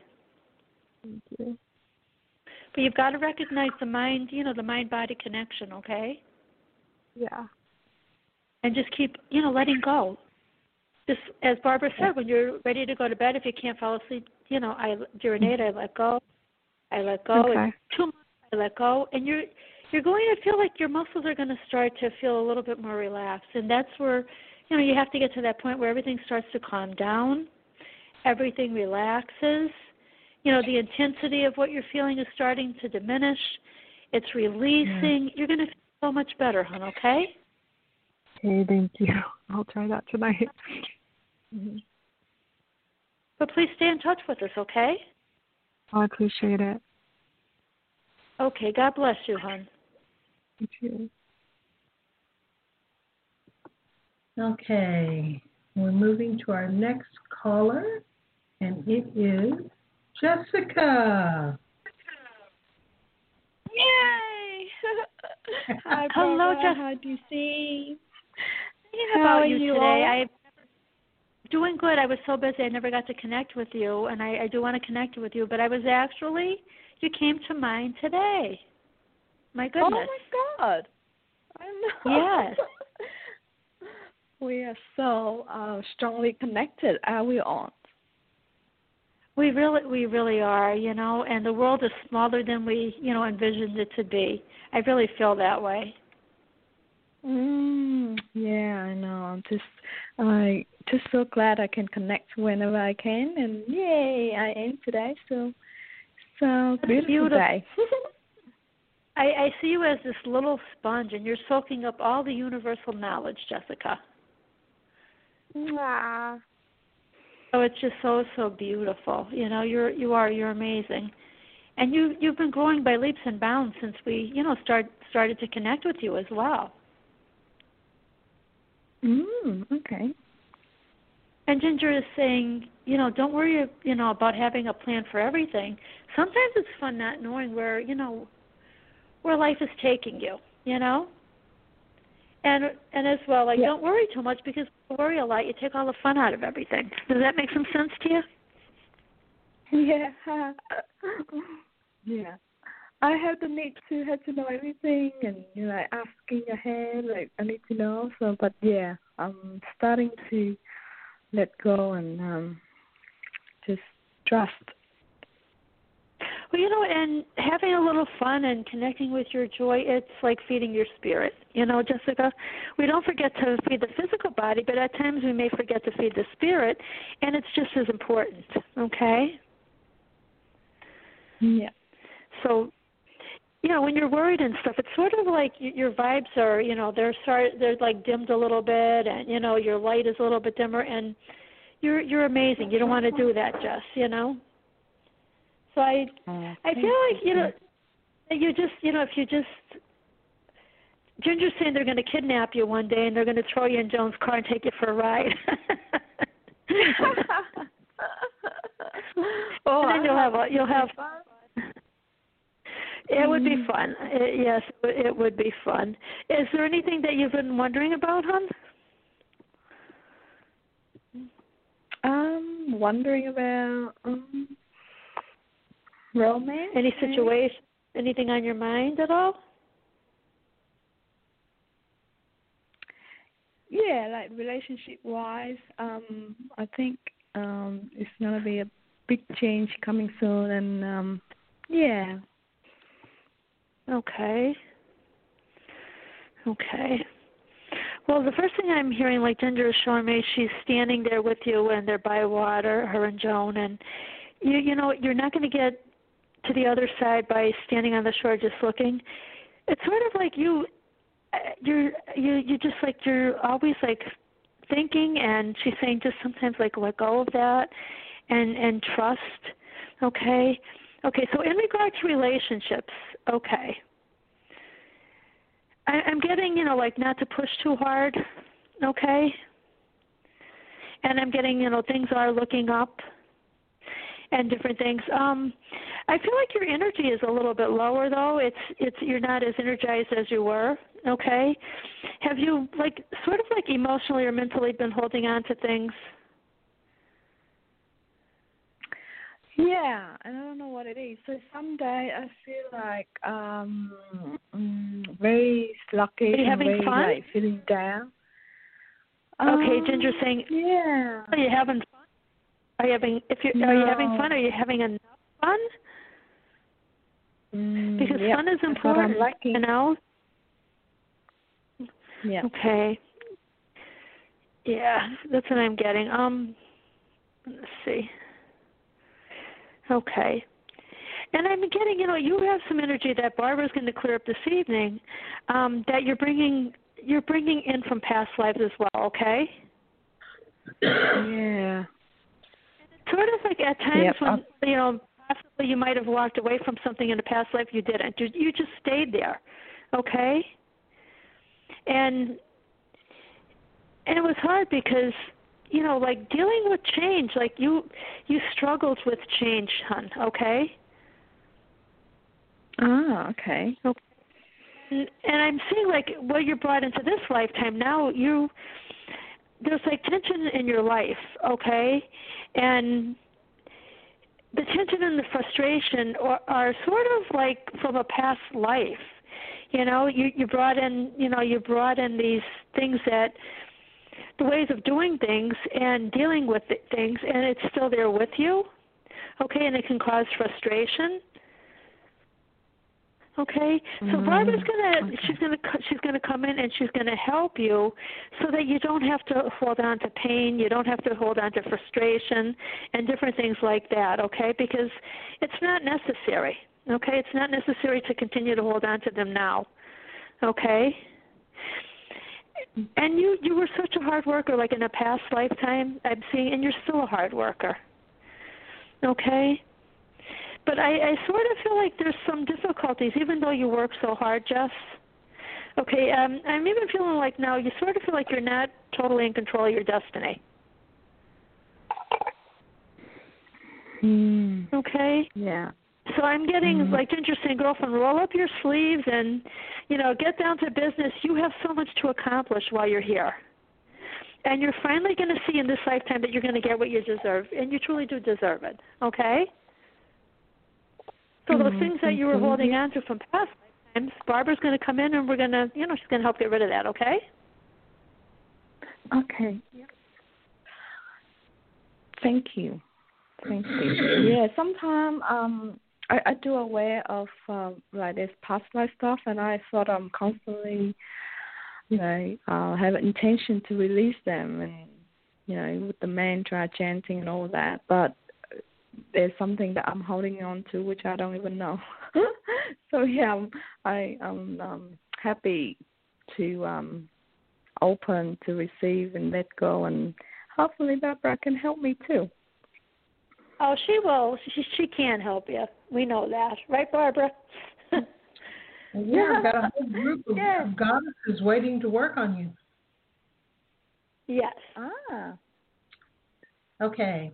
Thank you. but you've got to recognize the mind you know the mind body connection okay? Yeah. and just keep you know letting go. Just as barbara said when you're ready to go to bed if you can't fall asleep you know i Dear Innate i let go i let go Okay. It's too much i let go and you're you're going to feel like your muscles are going to start to feel a little bit more relaxed and that's where you know you have to get to that point where everything starts to calm down everything relaxes you know the intensity of what you're feeling is starting to diminish it's releasing you're going to feel so much better hon okay Okay, thank you. I'll try that tonight. Mm-hmm. But please stay in touch with us, okay? Oh, I appreciate it. Okay, God bless you, hon. Thank you. Okay, we're moving to our next caller, and it is Jessica. Yay! *laughs* Hi, *laughs* Hello, Jessica. How do you see? Thinking How are you, you today. all? I doing good. I was so busy I never got to connect with you, and I, I do want to connect with you. But I was actually you came to mind today. My goodness. Oh my God! I know. Yes. *laughs* we are so uh, strongly connected, are we all? We really, we really are, you know, and the world is smaller than we, you know, envisioned it to be. I really feel that way. Mm, yeah, I know. I'm just, I just so glad I can connect whenever I can, and yay, I am today. So, so beautiful, beautiful. day. *laughs* I, I see you as this little sponge, and you're soaking up all the universal knowledge, Jessica. Mwah. So it's just so so beautiful. You know, you're you are you're amazing, and you you've been growing by leaps and bounds since we you know start started to connect with you as well. Mm, okay. And Ginger is saying, you know, don't worry, you know, about having a plan for everything. Sometimes it's fun not knowing where you know where life is taking you. You know. And and as well, like Yeah. don't worry too much because if you worry a lot, you take all the fun out of everything. Does that make some sense to you? *laughs* Yeah. *laughs* yeah. I have the need to have to know everything and you know, asking ahead, like I need to know. So but yeah, I'm starting to let go and um just trust. Well, you know, and having a little fun and connecting with your joy, it's like feeding your spirit. You know, Jessica, we don't forget to feed the physical body, but at times we may forget to feed the spirit, and it's just as important, okay? Yeah. So, you know, when you're worried and stuff, it's sort of like your vibes are, you know, they're start they're like dimmed a little bit, and you know, your light is a little bit dimmer, and you're you're amazing. You don't want to do that, Jess. You know. So I I feel like you know, you just you know if you just Ginger's saying they're going to kidnap you one day and they're going to throw you in Joan's car and take you for a ride. oh, *laughs* *laughs* *laughs* and then you'll have a, you'll have it would be fun. It, yes, it would be fun. Is there anything that you've been wondering about, hon? um wondering about um romance. Any situation, anything on your mind at all? Yeah, like relationship wise, um, I think um it's gonna be a big change coming soon and um yeah. Okay. Okay. Well, the first thing I'm hearing, like Ginger is showing me, she's standing there with you, and they're by water, her and Joan, and you, you know, you're not going to get to the other side by standing on the shore just looking. It's sort of like you, uh, you're, you, you just like you're always like thinking, and she's saying just sometimes like let go of that, and and trust. Okay. Okay. So in regard to relationships, okay. I, I'm getting, you know, like not to push too hard, okay? and I'm getting you know things are looking up and different things. Um, I feel like your energy is a little bit lower though. It's it's you're not as energized as you were. Okay, have you like sort of like emotionally or mentally been holding on to things? Yeah, and I don't know what it is. So someday I feel like um mm, very sluggish Are you having very fun? like feeling down. Okay, Um, Ginger saying, Yeah. are you having fun? Are you having if you are you having fun? Are you having enough fun? Mm, Because yeah, fun is important. You know. Yeah. Okay. Yeah, that's what I'm getting. Um, let's see. Okay. And I'm getting, you know, you have some energy that Barbara's going to clear up this evening. Um, that you're bringing, you're bringing in from past lives as well. Okay. Yeah. Sort of like at times Yep, when I'll- you know possibly you might have walked away from something in a past life you didn't. You, you just stayed there. Okay. And and it was hard because you know like dealing with change like you you struggled with change hon okay? Ah, okay. and, and i'm seeing like what you're brought into this lifetime now you there's like tension in your life okay? And the tension and the frustration are, are sort of like from a past life. You know you you brought in you know you brought in these things that the ways of doing things and dealing with things and it's still there with you okay? And it can cause frustration okay? So Mhm. barbara's gonna Okay. she's gonna she's gonna come in and she's gonna help you so that you don't have to hold on to pain you don't have to hold on to frustration and different things like that okay? Because it's not necessary okay? It's not necessary to continue to hold on to them now okay and you you were such a hard worker like in a past lifetime i'm seeing and you're still a hard worker. Okay? But i i sort of feel like there's some difficulties even though you work so hard jess. Okay um i'm even feeling like now you sort of feel like you're not totally in control of your destiny. Hmm. okay? Yeah. So I'm getting Mhm. like Ginger saying, girlfriend, roll up your sleeves and, you know, get down to business. You have so much to accomplish while you're here. And you're finally going to see in this lifetime that you're going to get what you deserve, and you truly do deserve it. Okay? So those Mhm, things that you were mhm. holding on to from past lifetimes, Barbara's going to come in and we're going to, you know, she's going to help get rid of that. Okay? Okay. Thank you. Thank you. Yeah, sometimes um I, I do aware of um like this past life stuff and I thought I'm constantly you know, uh have an intention to release them and you know, with the mantra chanting and all that. But there's something that I'm holding on to which I don't even know. *laughs* so yeah, I'm, I am um happy to um open to receive and let go and hopefully Barbara can help me too. Oh, she will. She, she can help you. We know that. Right, Barbara? *laughs* Yeah, I've got a whole group of, Yes. of goddesses waiting to work on you. yes. Ah. Okay.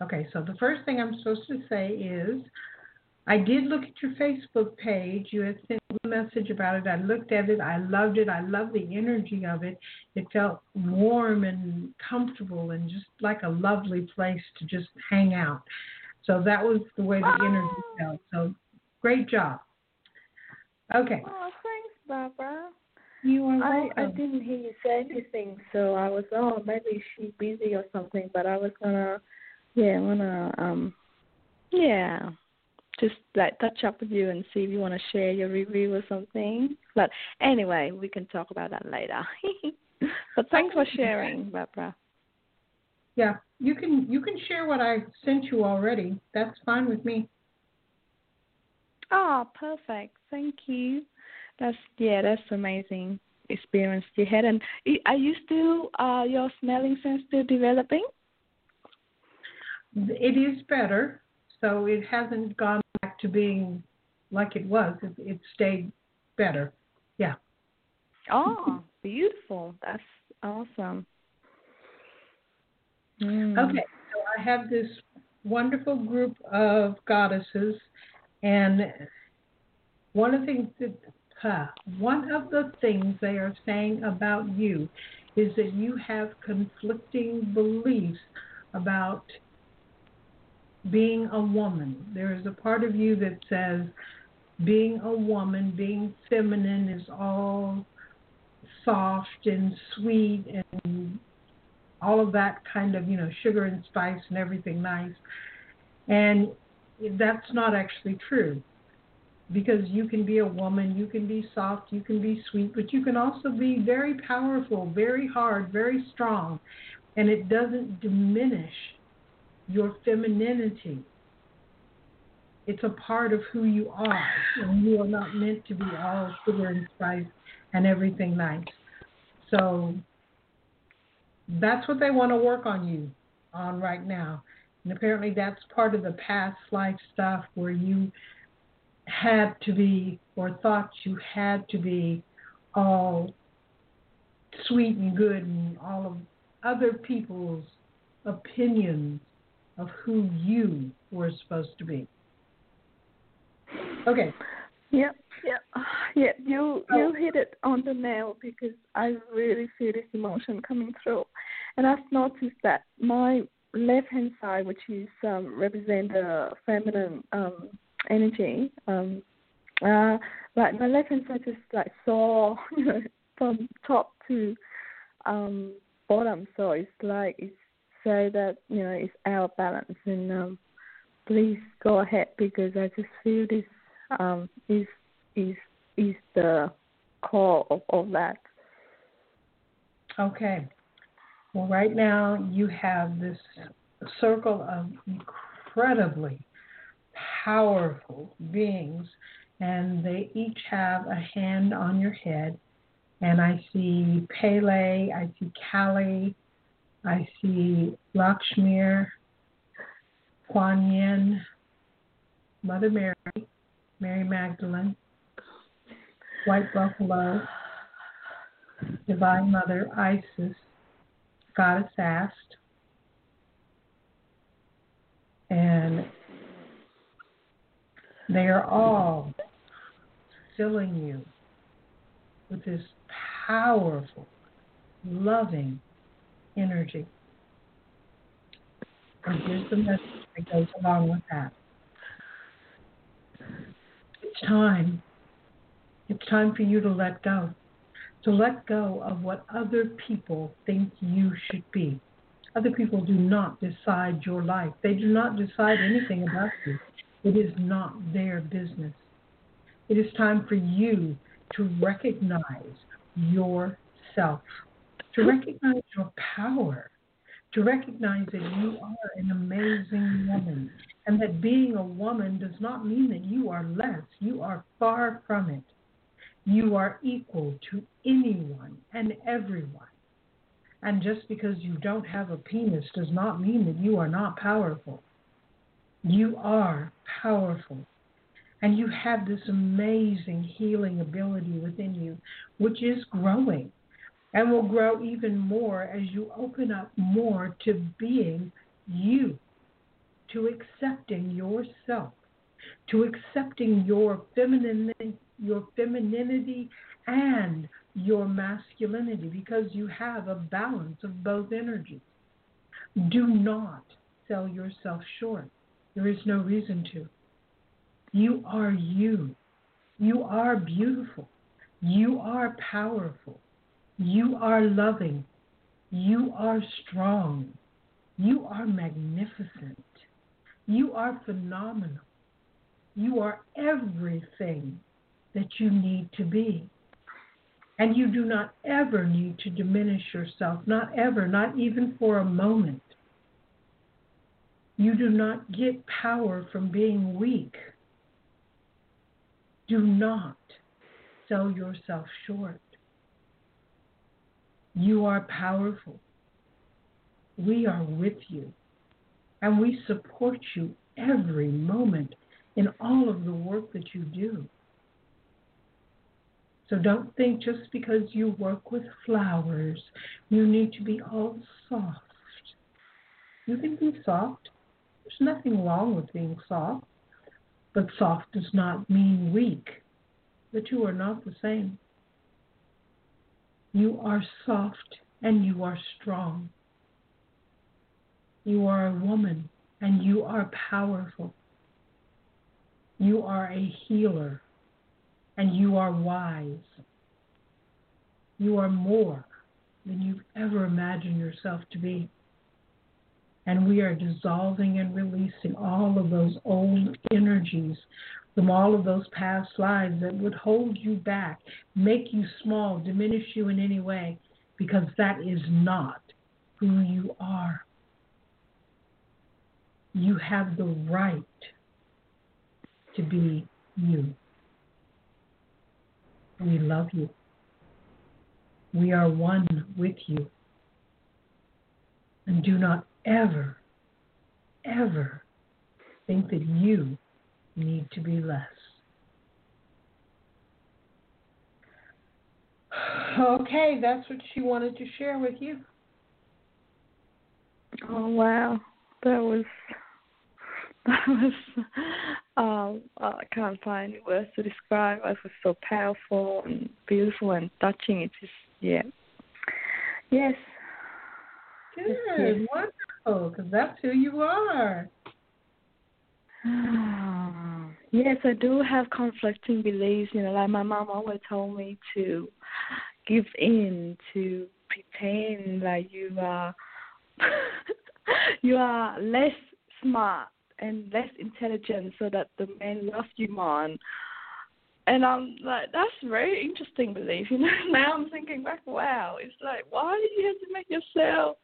Okay, so the first thing I'm supposed to say is I did look at your Facebook page. You had sent me a message about it. I looked at it. I loved it. I love the energy of it. It felt warm and comfortable and just like a lovely place to just hang out. So that was the way the energy felt. So great job. Okay. Oh, thanks, Barbara. You are I welcome. I didn't hear you say anything, so I was oh maybe she's busy or something. But I was gonna, yeah, I'm gonna um, yeah, just like touch up with you and see if you want to share your review or something. But anyway, we can talk about that later. *laughs* but thanks for sharing, Barbara. Yeah, you can you can share what I sent you already. That's fine with me. Oh, perfect. Thank you. That's yeah, that's amazing experience you had. And are you still uh your smelling sense still developing? It is better, so it hasn't gone back to being like it was. It, it stayed better. Yeah. Oh, beautiful. That's awesome. Mm. Okay, so I have this wonderful group of goddesses, and one of the things that uh, one of the things they are saying about you is that you have conflicting beliefs about being a woman. There is a part of you that says being a woman, being feminine, is all soft and sweet and all of that kind of, you know, sugar and spice and everything nice. And that's not actually true because you can be a woman, you can be soft, you can be sweet, but you can also be very powerful, very hard, very strong. And it doesn't diminish your femininity. It's a part of who you are, and you are not meant to be all sugar and spice and everything nice. So that's what they want to work on you on right now. And apparently that's part of the past life stuff where you had to be or thought you had to be all sweet and good and all of other people's opinions of who you were supposed to be. Okay. Yep, yep, yeah. You Oh. you hit it on the nail because I really feel this emotion coming through, and I've noticed that my left hand side, which is um, represent the feminine um, energy, um, uh, like my left hand side just like sore, you know, from top to um, bottom. So it's like it's say that you know it's of balance, and um, please go ahead because I just feel this um, is is is the core of all that. Okay. Well, right now you have this circle of incredibly powerful beings, and they each have a hand on your head. And I see Pele, I see Kali, I see Lakshmi, Kuan Yin, Mother Mary, Mary Magdalene, White Buffalo, Divine Mother, Isis, Goddess Ast, and they are all filling you with this powerful, loving energy. And here's the message that goes along with that. It's time. It's time for you to let go. To let go of what other people think you should be. Other people do not decide your life. They do not decide anything about you. It is not their business. It is time for you to recognize yourself, to recognize your power, to recognize that you are an amazing woman, and that being a woman does not mean that you are less. You are far from it. You are equal to anyone and everyone. And just because you don't have a penis does not mean that you are not powerful. You are powerful. And you have this amazing healing ability within you, which is growing and will grow even more as you open up more to being you, to accepting yourself, to accepting your femininity, your femininity and your masculinity because you have a balance of both energies. Do not sell yourself short. There is no reason to. You are you. You are beautiful. You are powerful. You are loving. You are strong. You are magnificent. You are phenomenal. You are everything that you need to be. And you do not ever need to diminish yourself, not ever, not even for a moment. You do not get power from being weak. Do not sell yourself short. You are powerful. We are with you. And we support you every moment in all of the work that you do. So don't think just because you work with flowers, you need to be all soft You can be soft. There's nothing wrong with being soft. But soft does not mean weak. The two are not the same. You are soft and you are strong. You are a woman and you are powerful. You are a healer and you are wise. You are more than you've ever imagined yourself to be. And we are dissolving and releasing all of those old energies from all of those past lives that would hold you back, make you small, diminish you in any way, because that is not who you are. You have the right to be you. We love you. We are one with you. And do not ever, ever think that you need to be less. Okay, that's what she wanted to share with you. Oh wow, that was that was uh, I can't find words to describe. It was so powerful and beautiful and touching. It just yeah, yes. Good, yes. wonderful, because that's who you are. Yes, I do have conflicting beliefs. You know, like my mom always told me to give in, to pretend like you are *laughs* you are less smart and less intelligent, so that the men love you more. And I'm like, that's a very interesting belief. You know, *laughs* now I'm thinking back, wow, it's like, why do you have to make yourself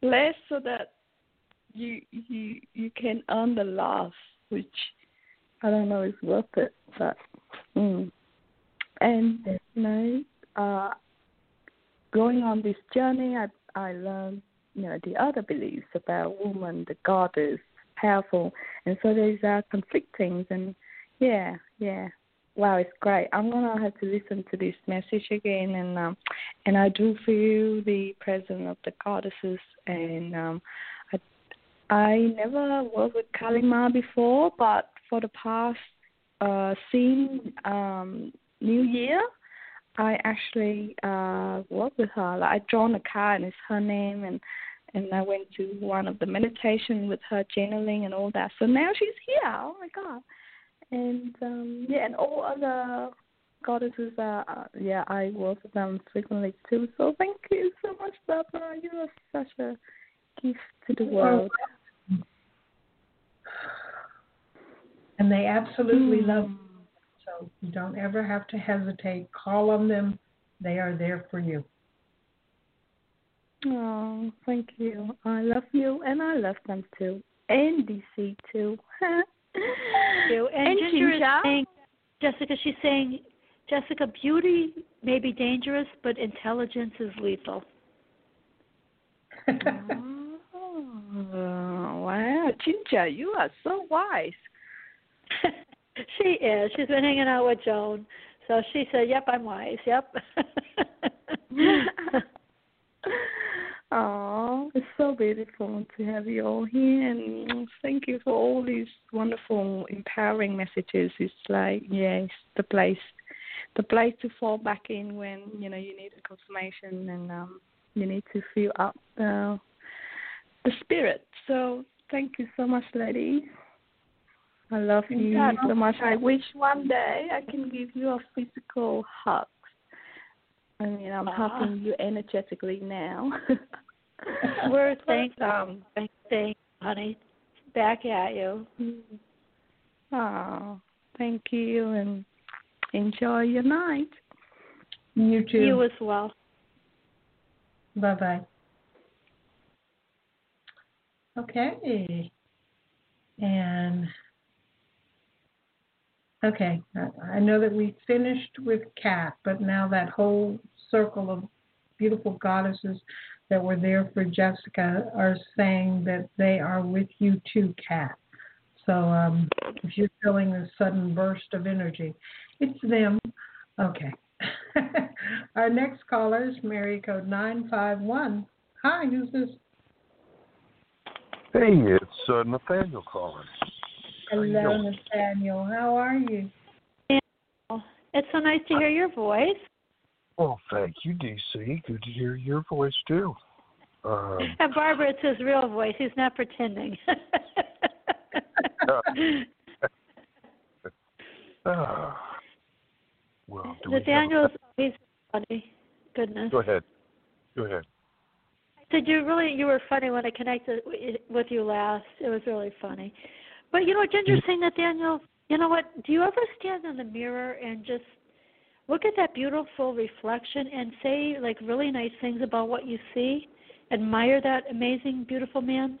less so that you you you can earn the love? which I don't know is worth it. But mm. and you know, uh, going on this journey, I I learned you know the other beliefs about woman, the goddess, powerful, and so there's uh, conflicting and yeah, yeah. Wow, it's great. I'm gonna have to listen to this message again, and um, and I do feel the presence of the goddesses, and um, I I never worked with Kali Ma before, but for the past uh, same um, New Year, I actually uh, worked with her. Like I drawn a card and it's her name, and and I went to one of the meditation with her journaling and all that. So now she's here. Oh my god! And um, yeah, and all other goddesses. are uh, yeah, I work with them frequently too. So thank you so much, Barbara. You are such a gift to the world. And they absolutely mm. love you. So you don't ever have to hesitate. Call on them. They are there for you. Oh, thank you. I love you and I love them too. And DC too. you. And, and Ginger is saying, Jessica, she's saying, Jessica, beauty may be dangerous, but intelligence is lethal. *laughs* oh, wow, Ginger, you are so wise. *laughs* she is. She's been hanging out with Joan. So she said, Yep, I'm wise. Yep. *laughs* Oh, it's so beautiful to have you all here, and thank you for all these wonderful, empowering messages. It's like, yes, the place, the place to fall back in when you know you need a confirmation and um, you need to feel up uh, the spirit. So, thank you so much, ladies. I love you so much. I wish one day I can give you a physical hug. I mean, I'm uh-huh. hugging you energetically now. *laughs* We're thanks, um, thanks, honey. Back at you. Oh, thank you, and enjoy your night. You too. You as well. Bye bye. Okay. And Okay, I know that we finished with Kat, but now that whole circle of beautiful goddesses that were there for Jessica are saying that they are with you too, Kat. So um, if you're feeling a sudden burst of energy, it's them. Okay. *laughs* Our next caller is Mary Code 951. Hi, who's this? Hey, it's uh, Nathaniel calling. How you Hello, doing? Nathaniel. How are you? It's so nice to hear your voice. Well, thank you, DC. Good to hear your voice too. Um, *laughs* And Barbara, it's his real voice. He's not pretending. *laughs* *laughs* ah, well, do we have a- he's funny. Goodness. Go ahead. Go ahead. Did you really? You were funny when I connected with you last. It was really funny. But you know what Ginger's saying, Nathaniel? You know what? Do you ever stand in the mirror and just look at that beautiful reflection and say like really nice things about what you see? Admire that amazing, beautiful man.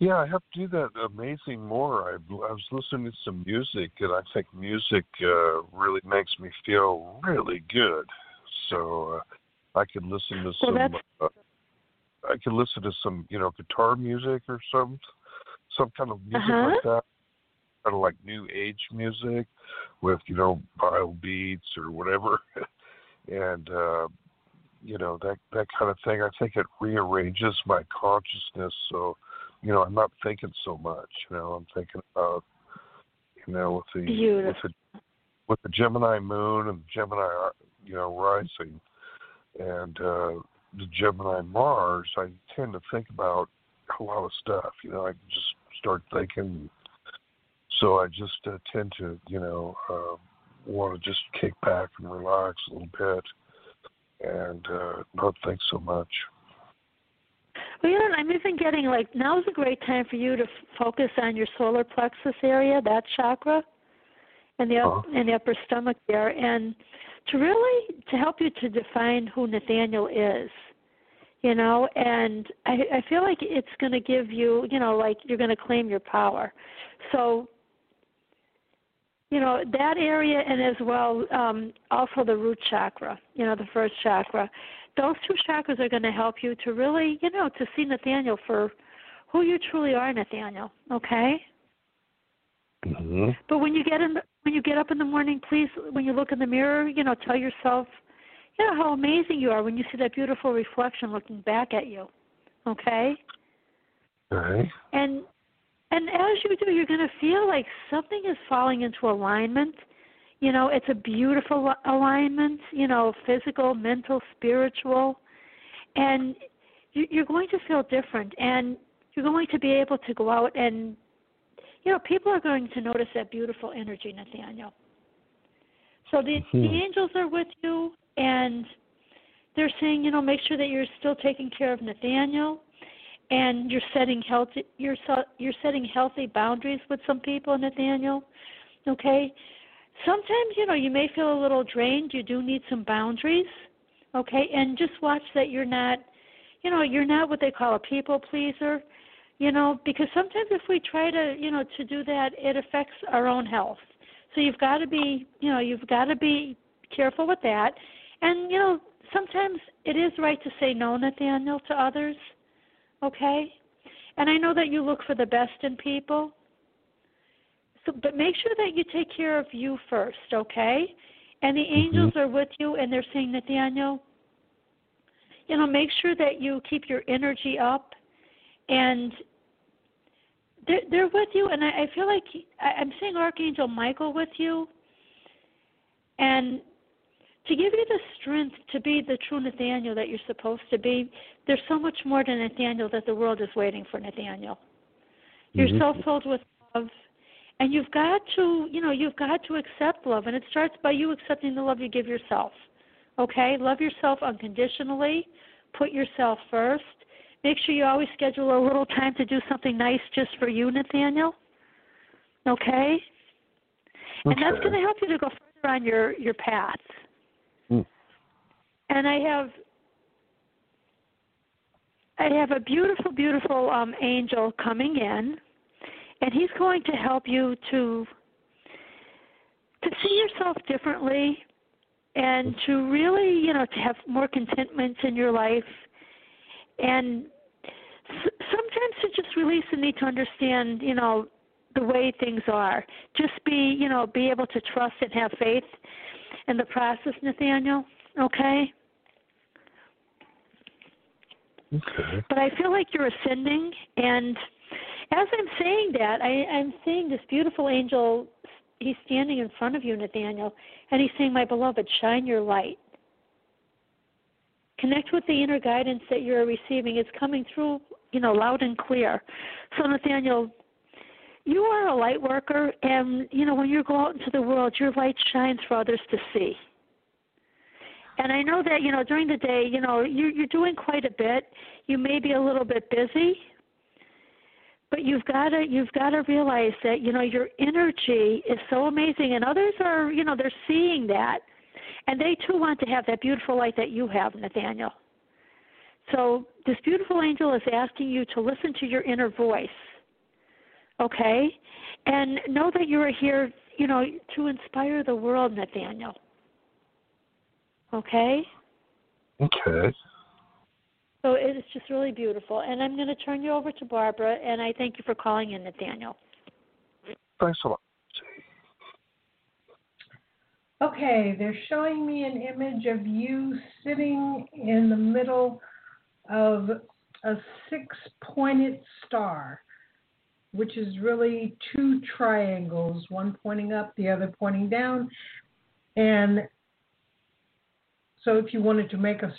Yeah, I have to do that amazing more. I, I was listening to some music, and I think music uh, really makes me feel really good. So uh, I could listen to Well, some. Uh, I could listen to some, you know, guitar music or some, some kind of music Uh-huh. like that. Kind of like new age music, with you know, bio beats or whatever, *laughs* and uh, you know that that kind of thing. I think it rearranges my consciousness so you know, I'm not thinking so much. You know, I'm thinking about, you know, with the with the with the Gemini moon and Gemini, you know, rising, and uh, the Gemini Mars, I tend to think about a lot of stuff. You know, I just start thinking. So I just uh, tend to, you know, uh, want to just kick back and relax a little bit, and uh, not think so much. Well, you know, I'm even getting like now is a great time for you to f- focus on your solar plexus area, that chakra, and the up, Uh-huh. and the upper stomach there, and to really to help you to define who Nathaniel is, you know. And I, I feel like it's going to give you, you know, like you're going to claim your power. So, you know, that area, and as well, um, also the root chakra, you know, the first chakra those two chakras are going to help you to really, you know, to see Nathaniel for who you truly are, Nathaniel. Okay. Mm-hmm. But when you get in, the, when you get up in the morning, please, when you look in the mirror, you know, tell yourself, know, how amazing you are when you see that beautiful reflection looking back at you. Okay. Okay. And and as you do, you're going to feel like something is falling into alignment. You know, it's a beautiful alignment. You know, physical, mental, spiritual, and you- you're going to feel different. And you're going to be able to go out and, you know, people are going to notice that beautiful energy, Nathaniel. So the the Mhm. angels are with you, and they're saying, you know, make sure that you're still taking care of Nathaniel and you're setting healthy you're you're setting healthy boundaries with some people Nathaniel okay? Sometimes you know you may feel a little drained. You do need some boundaries okay? And just watch that you're not you know you're not what they call a people pleaser you know? Because sometimes if we try to you know to do that it affects our own health. So you've got to be you know you've got to be careful with that and you know sometimes it is right to say no Nathaniel to others okay? And I know that you look for the best in people. So but make sure that you take care of you first, okay? And the mm-hmm. angels are with you and they're saying, Nathaniel, you know, make sure that you keep your energy up and they're, they're with you and I, I feel like I, I'm seeing Archangel Michael with you and to give you the strength to be the true Nathaniel that you're supposed to be, there's so much more to Nathaniel that the world is waiting for Nathaniel. You're Mhm. so filled with love and you've got to you know, you've got to accept love and it starts by you accepting the love you give yourself. Okay? Love yourself unconditionally, put yourself first. Make sure you always schedule a little time to do something nice just for you, Nathaniel. Okay? And that's going to help you to go further on your your path. And I have I have a beautiful, beautiful um, angel coming in, and he's going to help you to to see yourself differently, and to really, you know, to have more contentment in your life, and s- sometimes to just release the need to understand, you know, the way things are. Just be, you know, be able to trust and have faith in the process, Nathaniel. Okay. But I feel like you're ascending, and as I'm saying that, I, I'm seeing this beautiful angel. He's standing in front of you, Nathaniel, and he's saying, "My beloved, shine your light." Connect with the inner guidance that you're receiving. It's coming through, you know, loud and clear. So, Nathaniel, you are a light worker, and you know when you go out into the world, your light shines for others to see. And I know that you know during the day, you know you're you're doing quite a bit. You may be a little bit busy, but you've got to you've got to realize that you know your energy is so amazing, and others are you know they're seeing that, and they too want to have that beautiful light that you have, Nathaniel. So this beautiful angel is asking you to listen to your inner voice, okay, and know that you are here, you know, to inspire the world, Nathaniel. Okay. Okay. So it is just really beautiful. And I'm going to turn you over to Barbara, and I thank you for calling in, Nathaniel. Thanks a lot. Okay, they're showing me an image of you sitting in the middle of a six pointed star, which is really two triangles, one pointing up, the other pointing down. And so if you wanted to make a,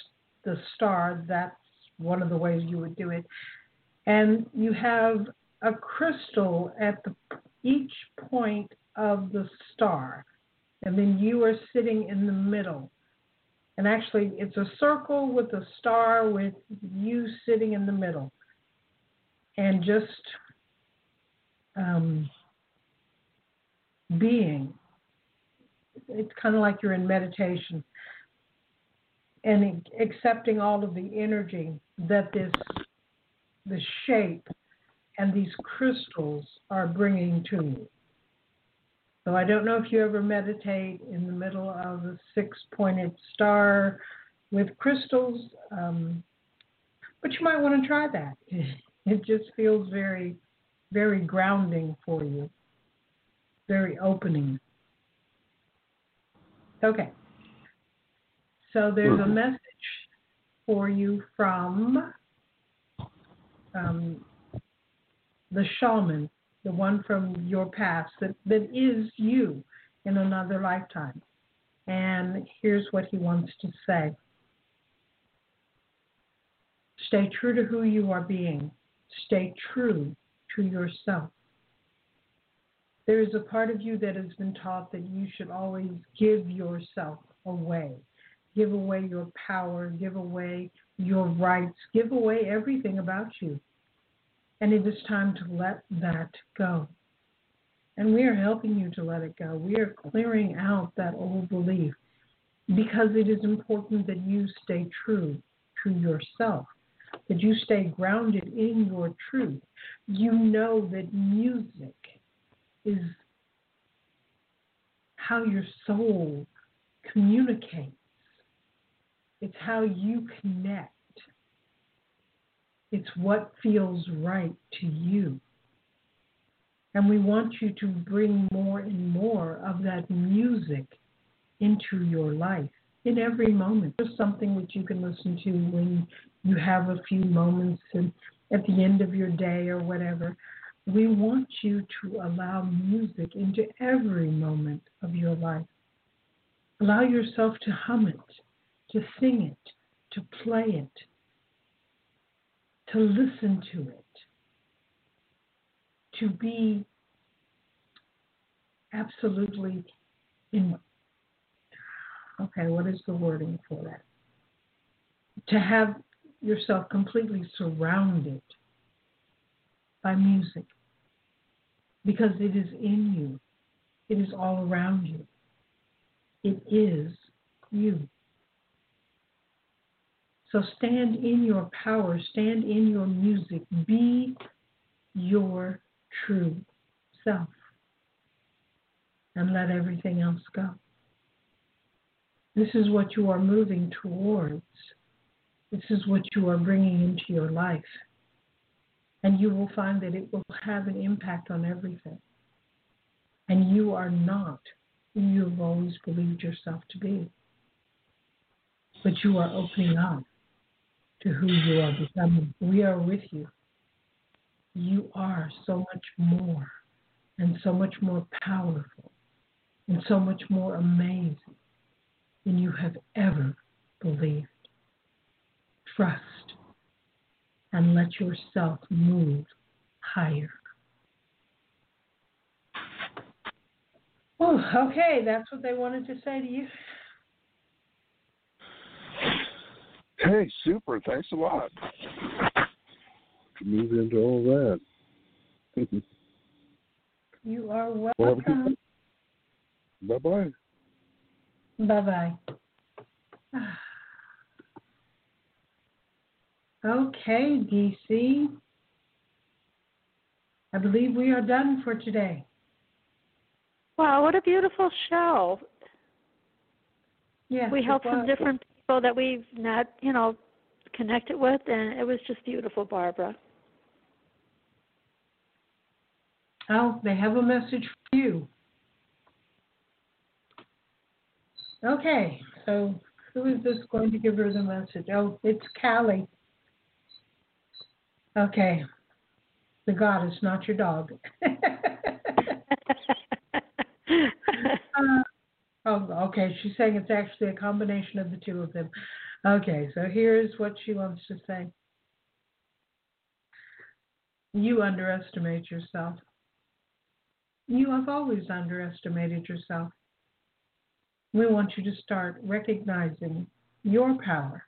the star, that's one of the ways you would do it. And you have a crystal at the, each point of the star. And then you are sitting in the middle. And actually, it's a circle with a star with you sitting in the middle. And just um, being. It's kind of like you're in meditation and accepting all of the energy that this the shape and these crystals are bringing to you. So I don't know if you ever meditate in the middle of a six-pointed star with crystals, um, but you might want to try that. *laughs* It just feels very, very grounding for you, very opening. Okay. So there's a message for you from um, the shaman, the one from your past that, that is you in another lifetime. And here's what he wants to say Stay true to who you are being, stay true to yourself. There is a part of you that has been taught that you should always give yourself away give away your power, give away your rights, give away everything about you. And it is time to let that go. And we are helping you to let it go. We are clearing out that old belief because it is important that you stay true to yourself, that you stay grounded in your truth. You know that music is how your soul communicates it's how you connect. It's what feels right to you. And we want you to bring more and more of that music into your life in every moment. There's something which you can listen to when you have a few moments and at the end of your day or whatever. We want you to allow music into every moment of your life. Allow yourself to hum it to sing it, to play it, to listen to it, to be absolutely in. Okay, what is the wording for that? To have yourself completely surrounded by music because it is in you, it is all around you, it is you. So stand in your power, stand in your music, be your true self, and let everything else go. This is what you are moving towards. This is what you are bringing into your life. And you will find that it will have an impact on everything. And you are not who you've always believed yourself to be. But you are opening up to who you are becoming. We are with you. You are so much more and so much more powerful and so much more amazing than you have ever believed. Trust and let yourself move higher. Oh, okay, that's what they wanted to say to you. Hey, super. Thanks a lot. To move into all that. *laughs* You are Well, have a good welcome. Bye bye. Bye bye. *sighs* Okay, DC. I believe we are done for today. Wow, what a beautiful show. Yes, we it helped some was. different people that we've not, you know, connected with, and it was just beautiful, Barbara. Oh, they have a message for you. Okay, so who is this going to give her the message? Oh, it's Kali. Okay, the goddess, not your dog. *laughs* *laughs* Uh, oh, okay. She's saying it's actually a combination of the two of them. Okay, so here's what she wants to say. You underestimate yourself. You have always underestimated yourself. We want you to start recognizing your power.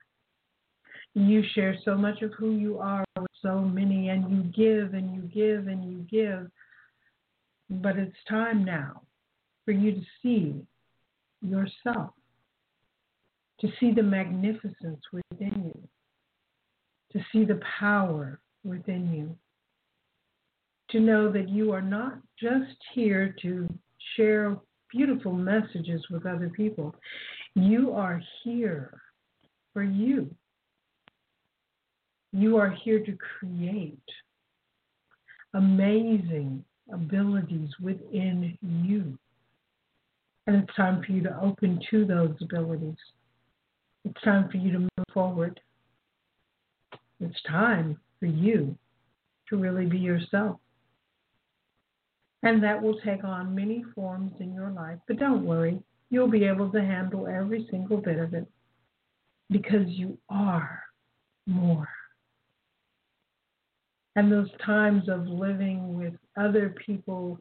You share so much of who you are with so many, and you give and you give and you give. But it's time now for you to see yourself, to see the magnificence within you, to see the power within you, to know that you are not just here to share beautiful messages with other people. You are here for you. You are here to create amazing abilities within you. And it's time for you to open to those abilities. It's time for you to move forward. It's time for you to really be yourself. And that will take on many forms in your life. But don't worry, you'll be able to handle every single bit of it because you are more. And those times of living with other people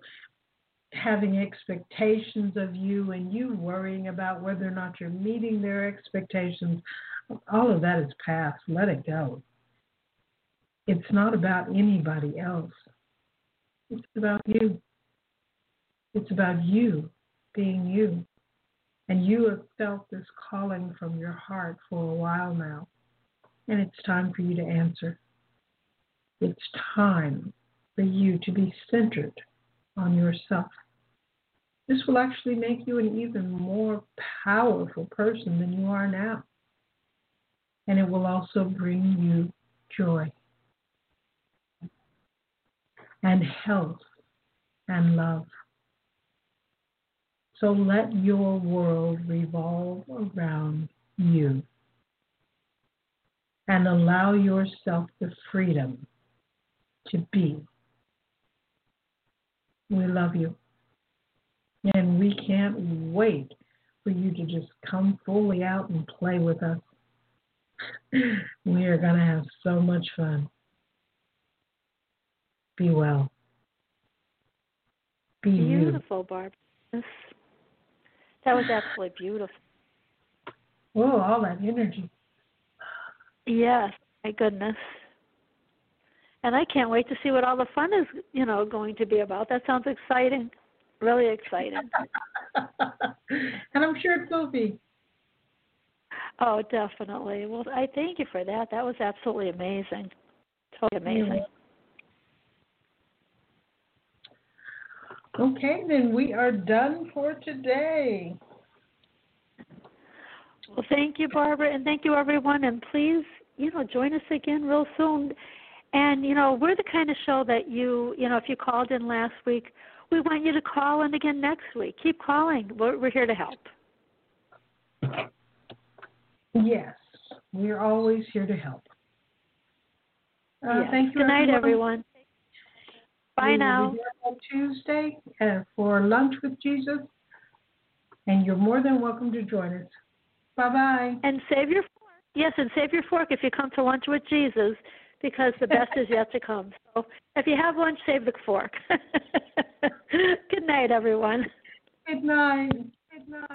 having expectations of you and you worrying about whether or not you're meeting their expectations, all of that is past. Let it go. It's not about anybody else, it's about you. It's about you being you. And you have felt this calling from your heart for a while now. And it's time for you to answer. It's time for you to be centered on yourself. This will actually make you an even more powerful person than you are now. And it will also bring you joy and health and love. So let your world revolve around you and allow yourself the freedom to be. We love you. And we can't wait for you to just come fully out and play with us. *clears throat* We are going to have so much fun. Be well. Be you. Beautiful, Barbara. Yes. That was absolutely beautiful. Whoa, all that energy. Yes, my goodness. And I can't wait to see what all the fun is, you know, going to be about. That sounds exciting. Really exciting. *laughs* and I'm sure it will be. Oh, definitely. Well, I thank you for that. That was absolutely amazing. Totally amazing. Okay, then we are done for today. Well, thank you, Barbara, and thank you, everyone. And please, you know, join us again real soon. And you know, we're the kind of show that you, you know, if you called in last week, we want you to call in again next week. Keep calling. We're, we're here to help. Yes, we're always here to help. Uh, yes. Thank you. Good night, everyone. everyone. Bye we now. Tuesday uh, for lunch with Jesus, and you're more than welcome to join us. Bye bye. And save your fork. Yes, and save your fork if you come to lunch with Jesus because the best is yet to come. *laughs* So if you have lunch, save the fork. *laughs* Good night, everyone. Good night. Good night.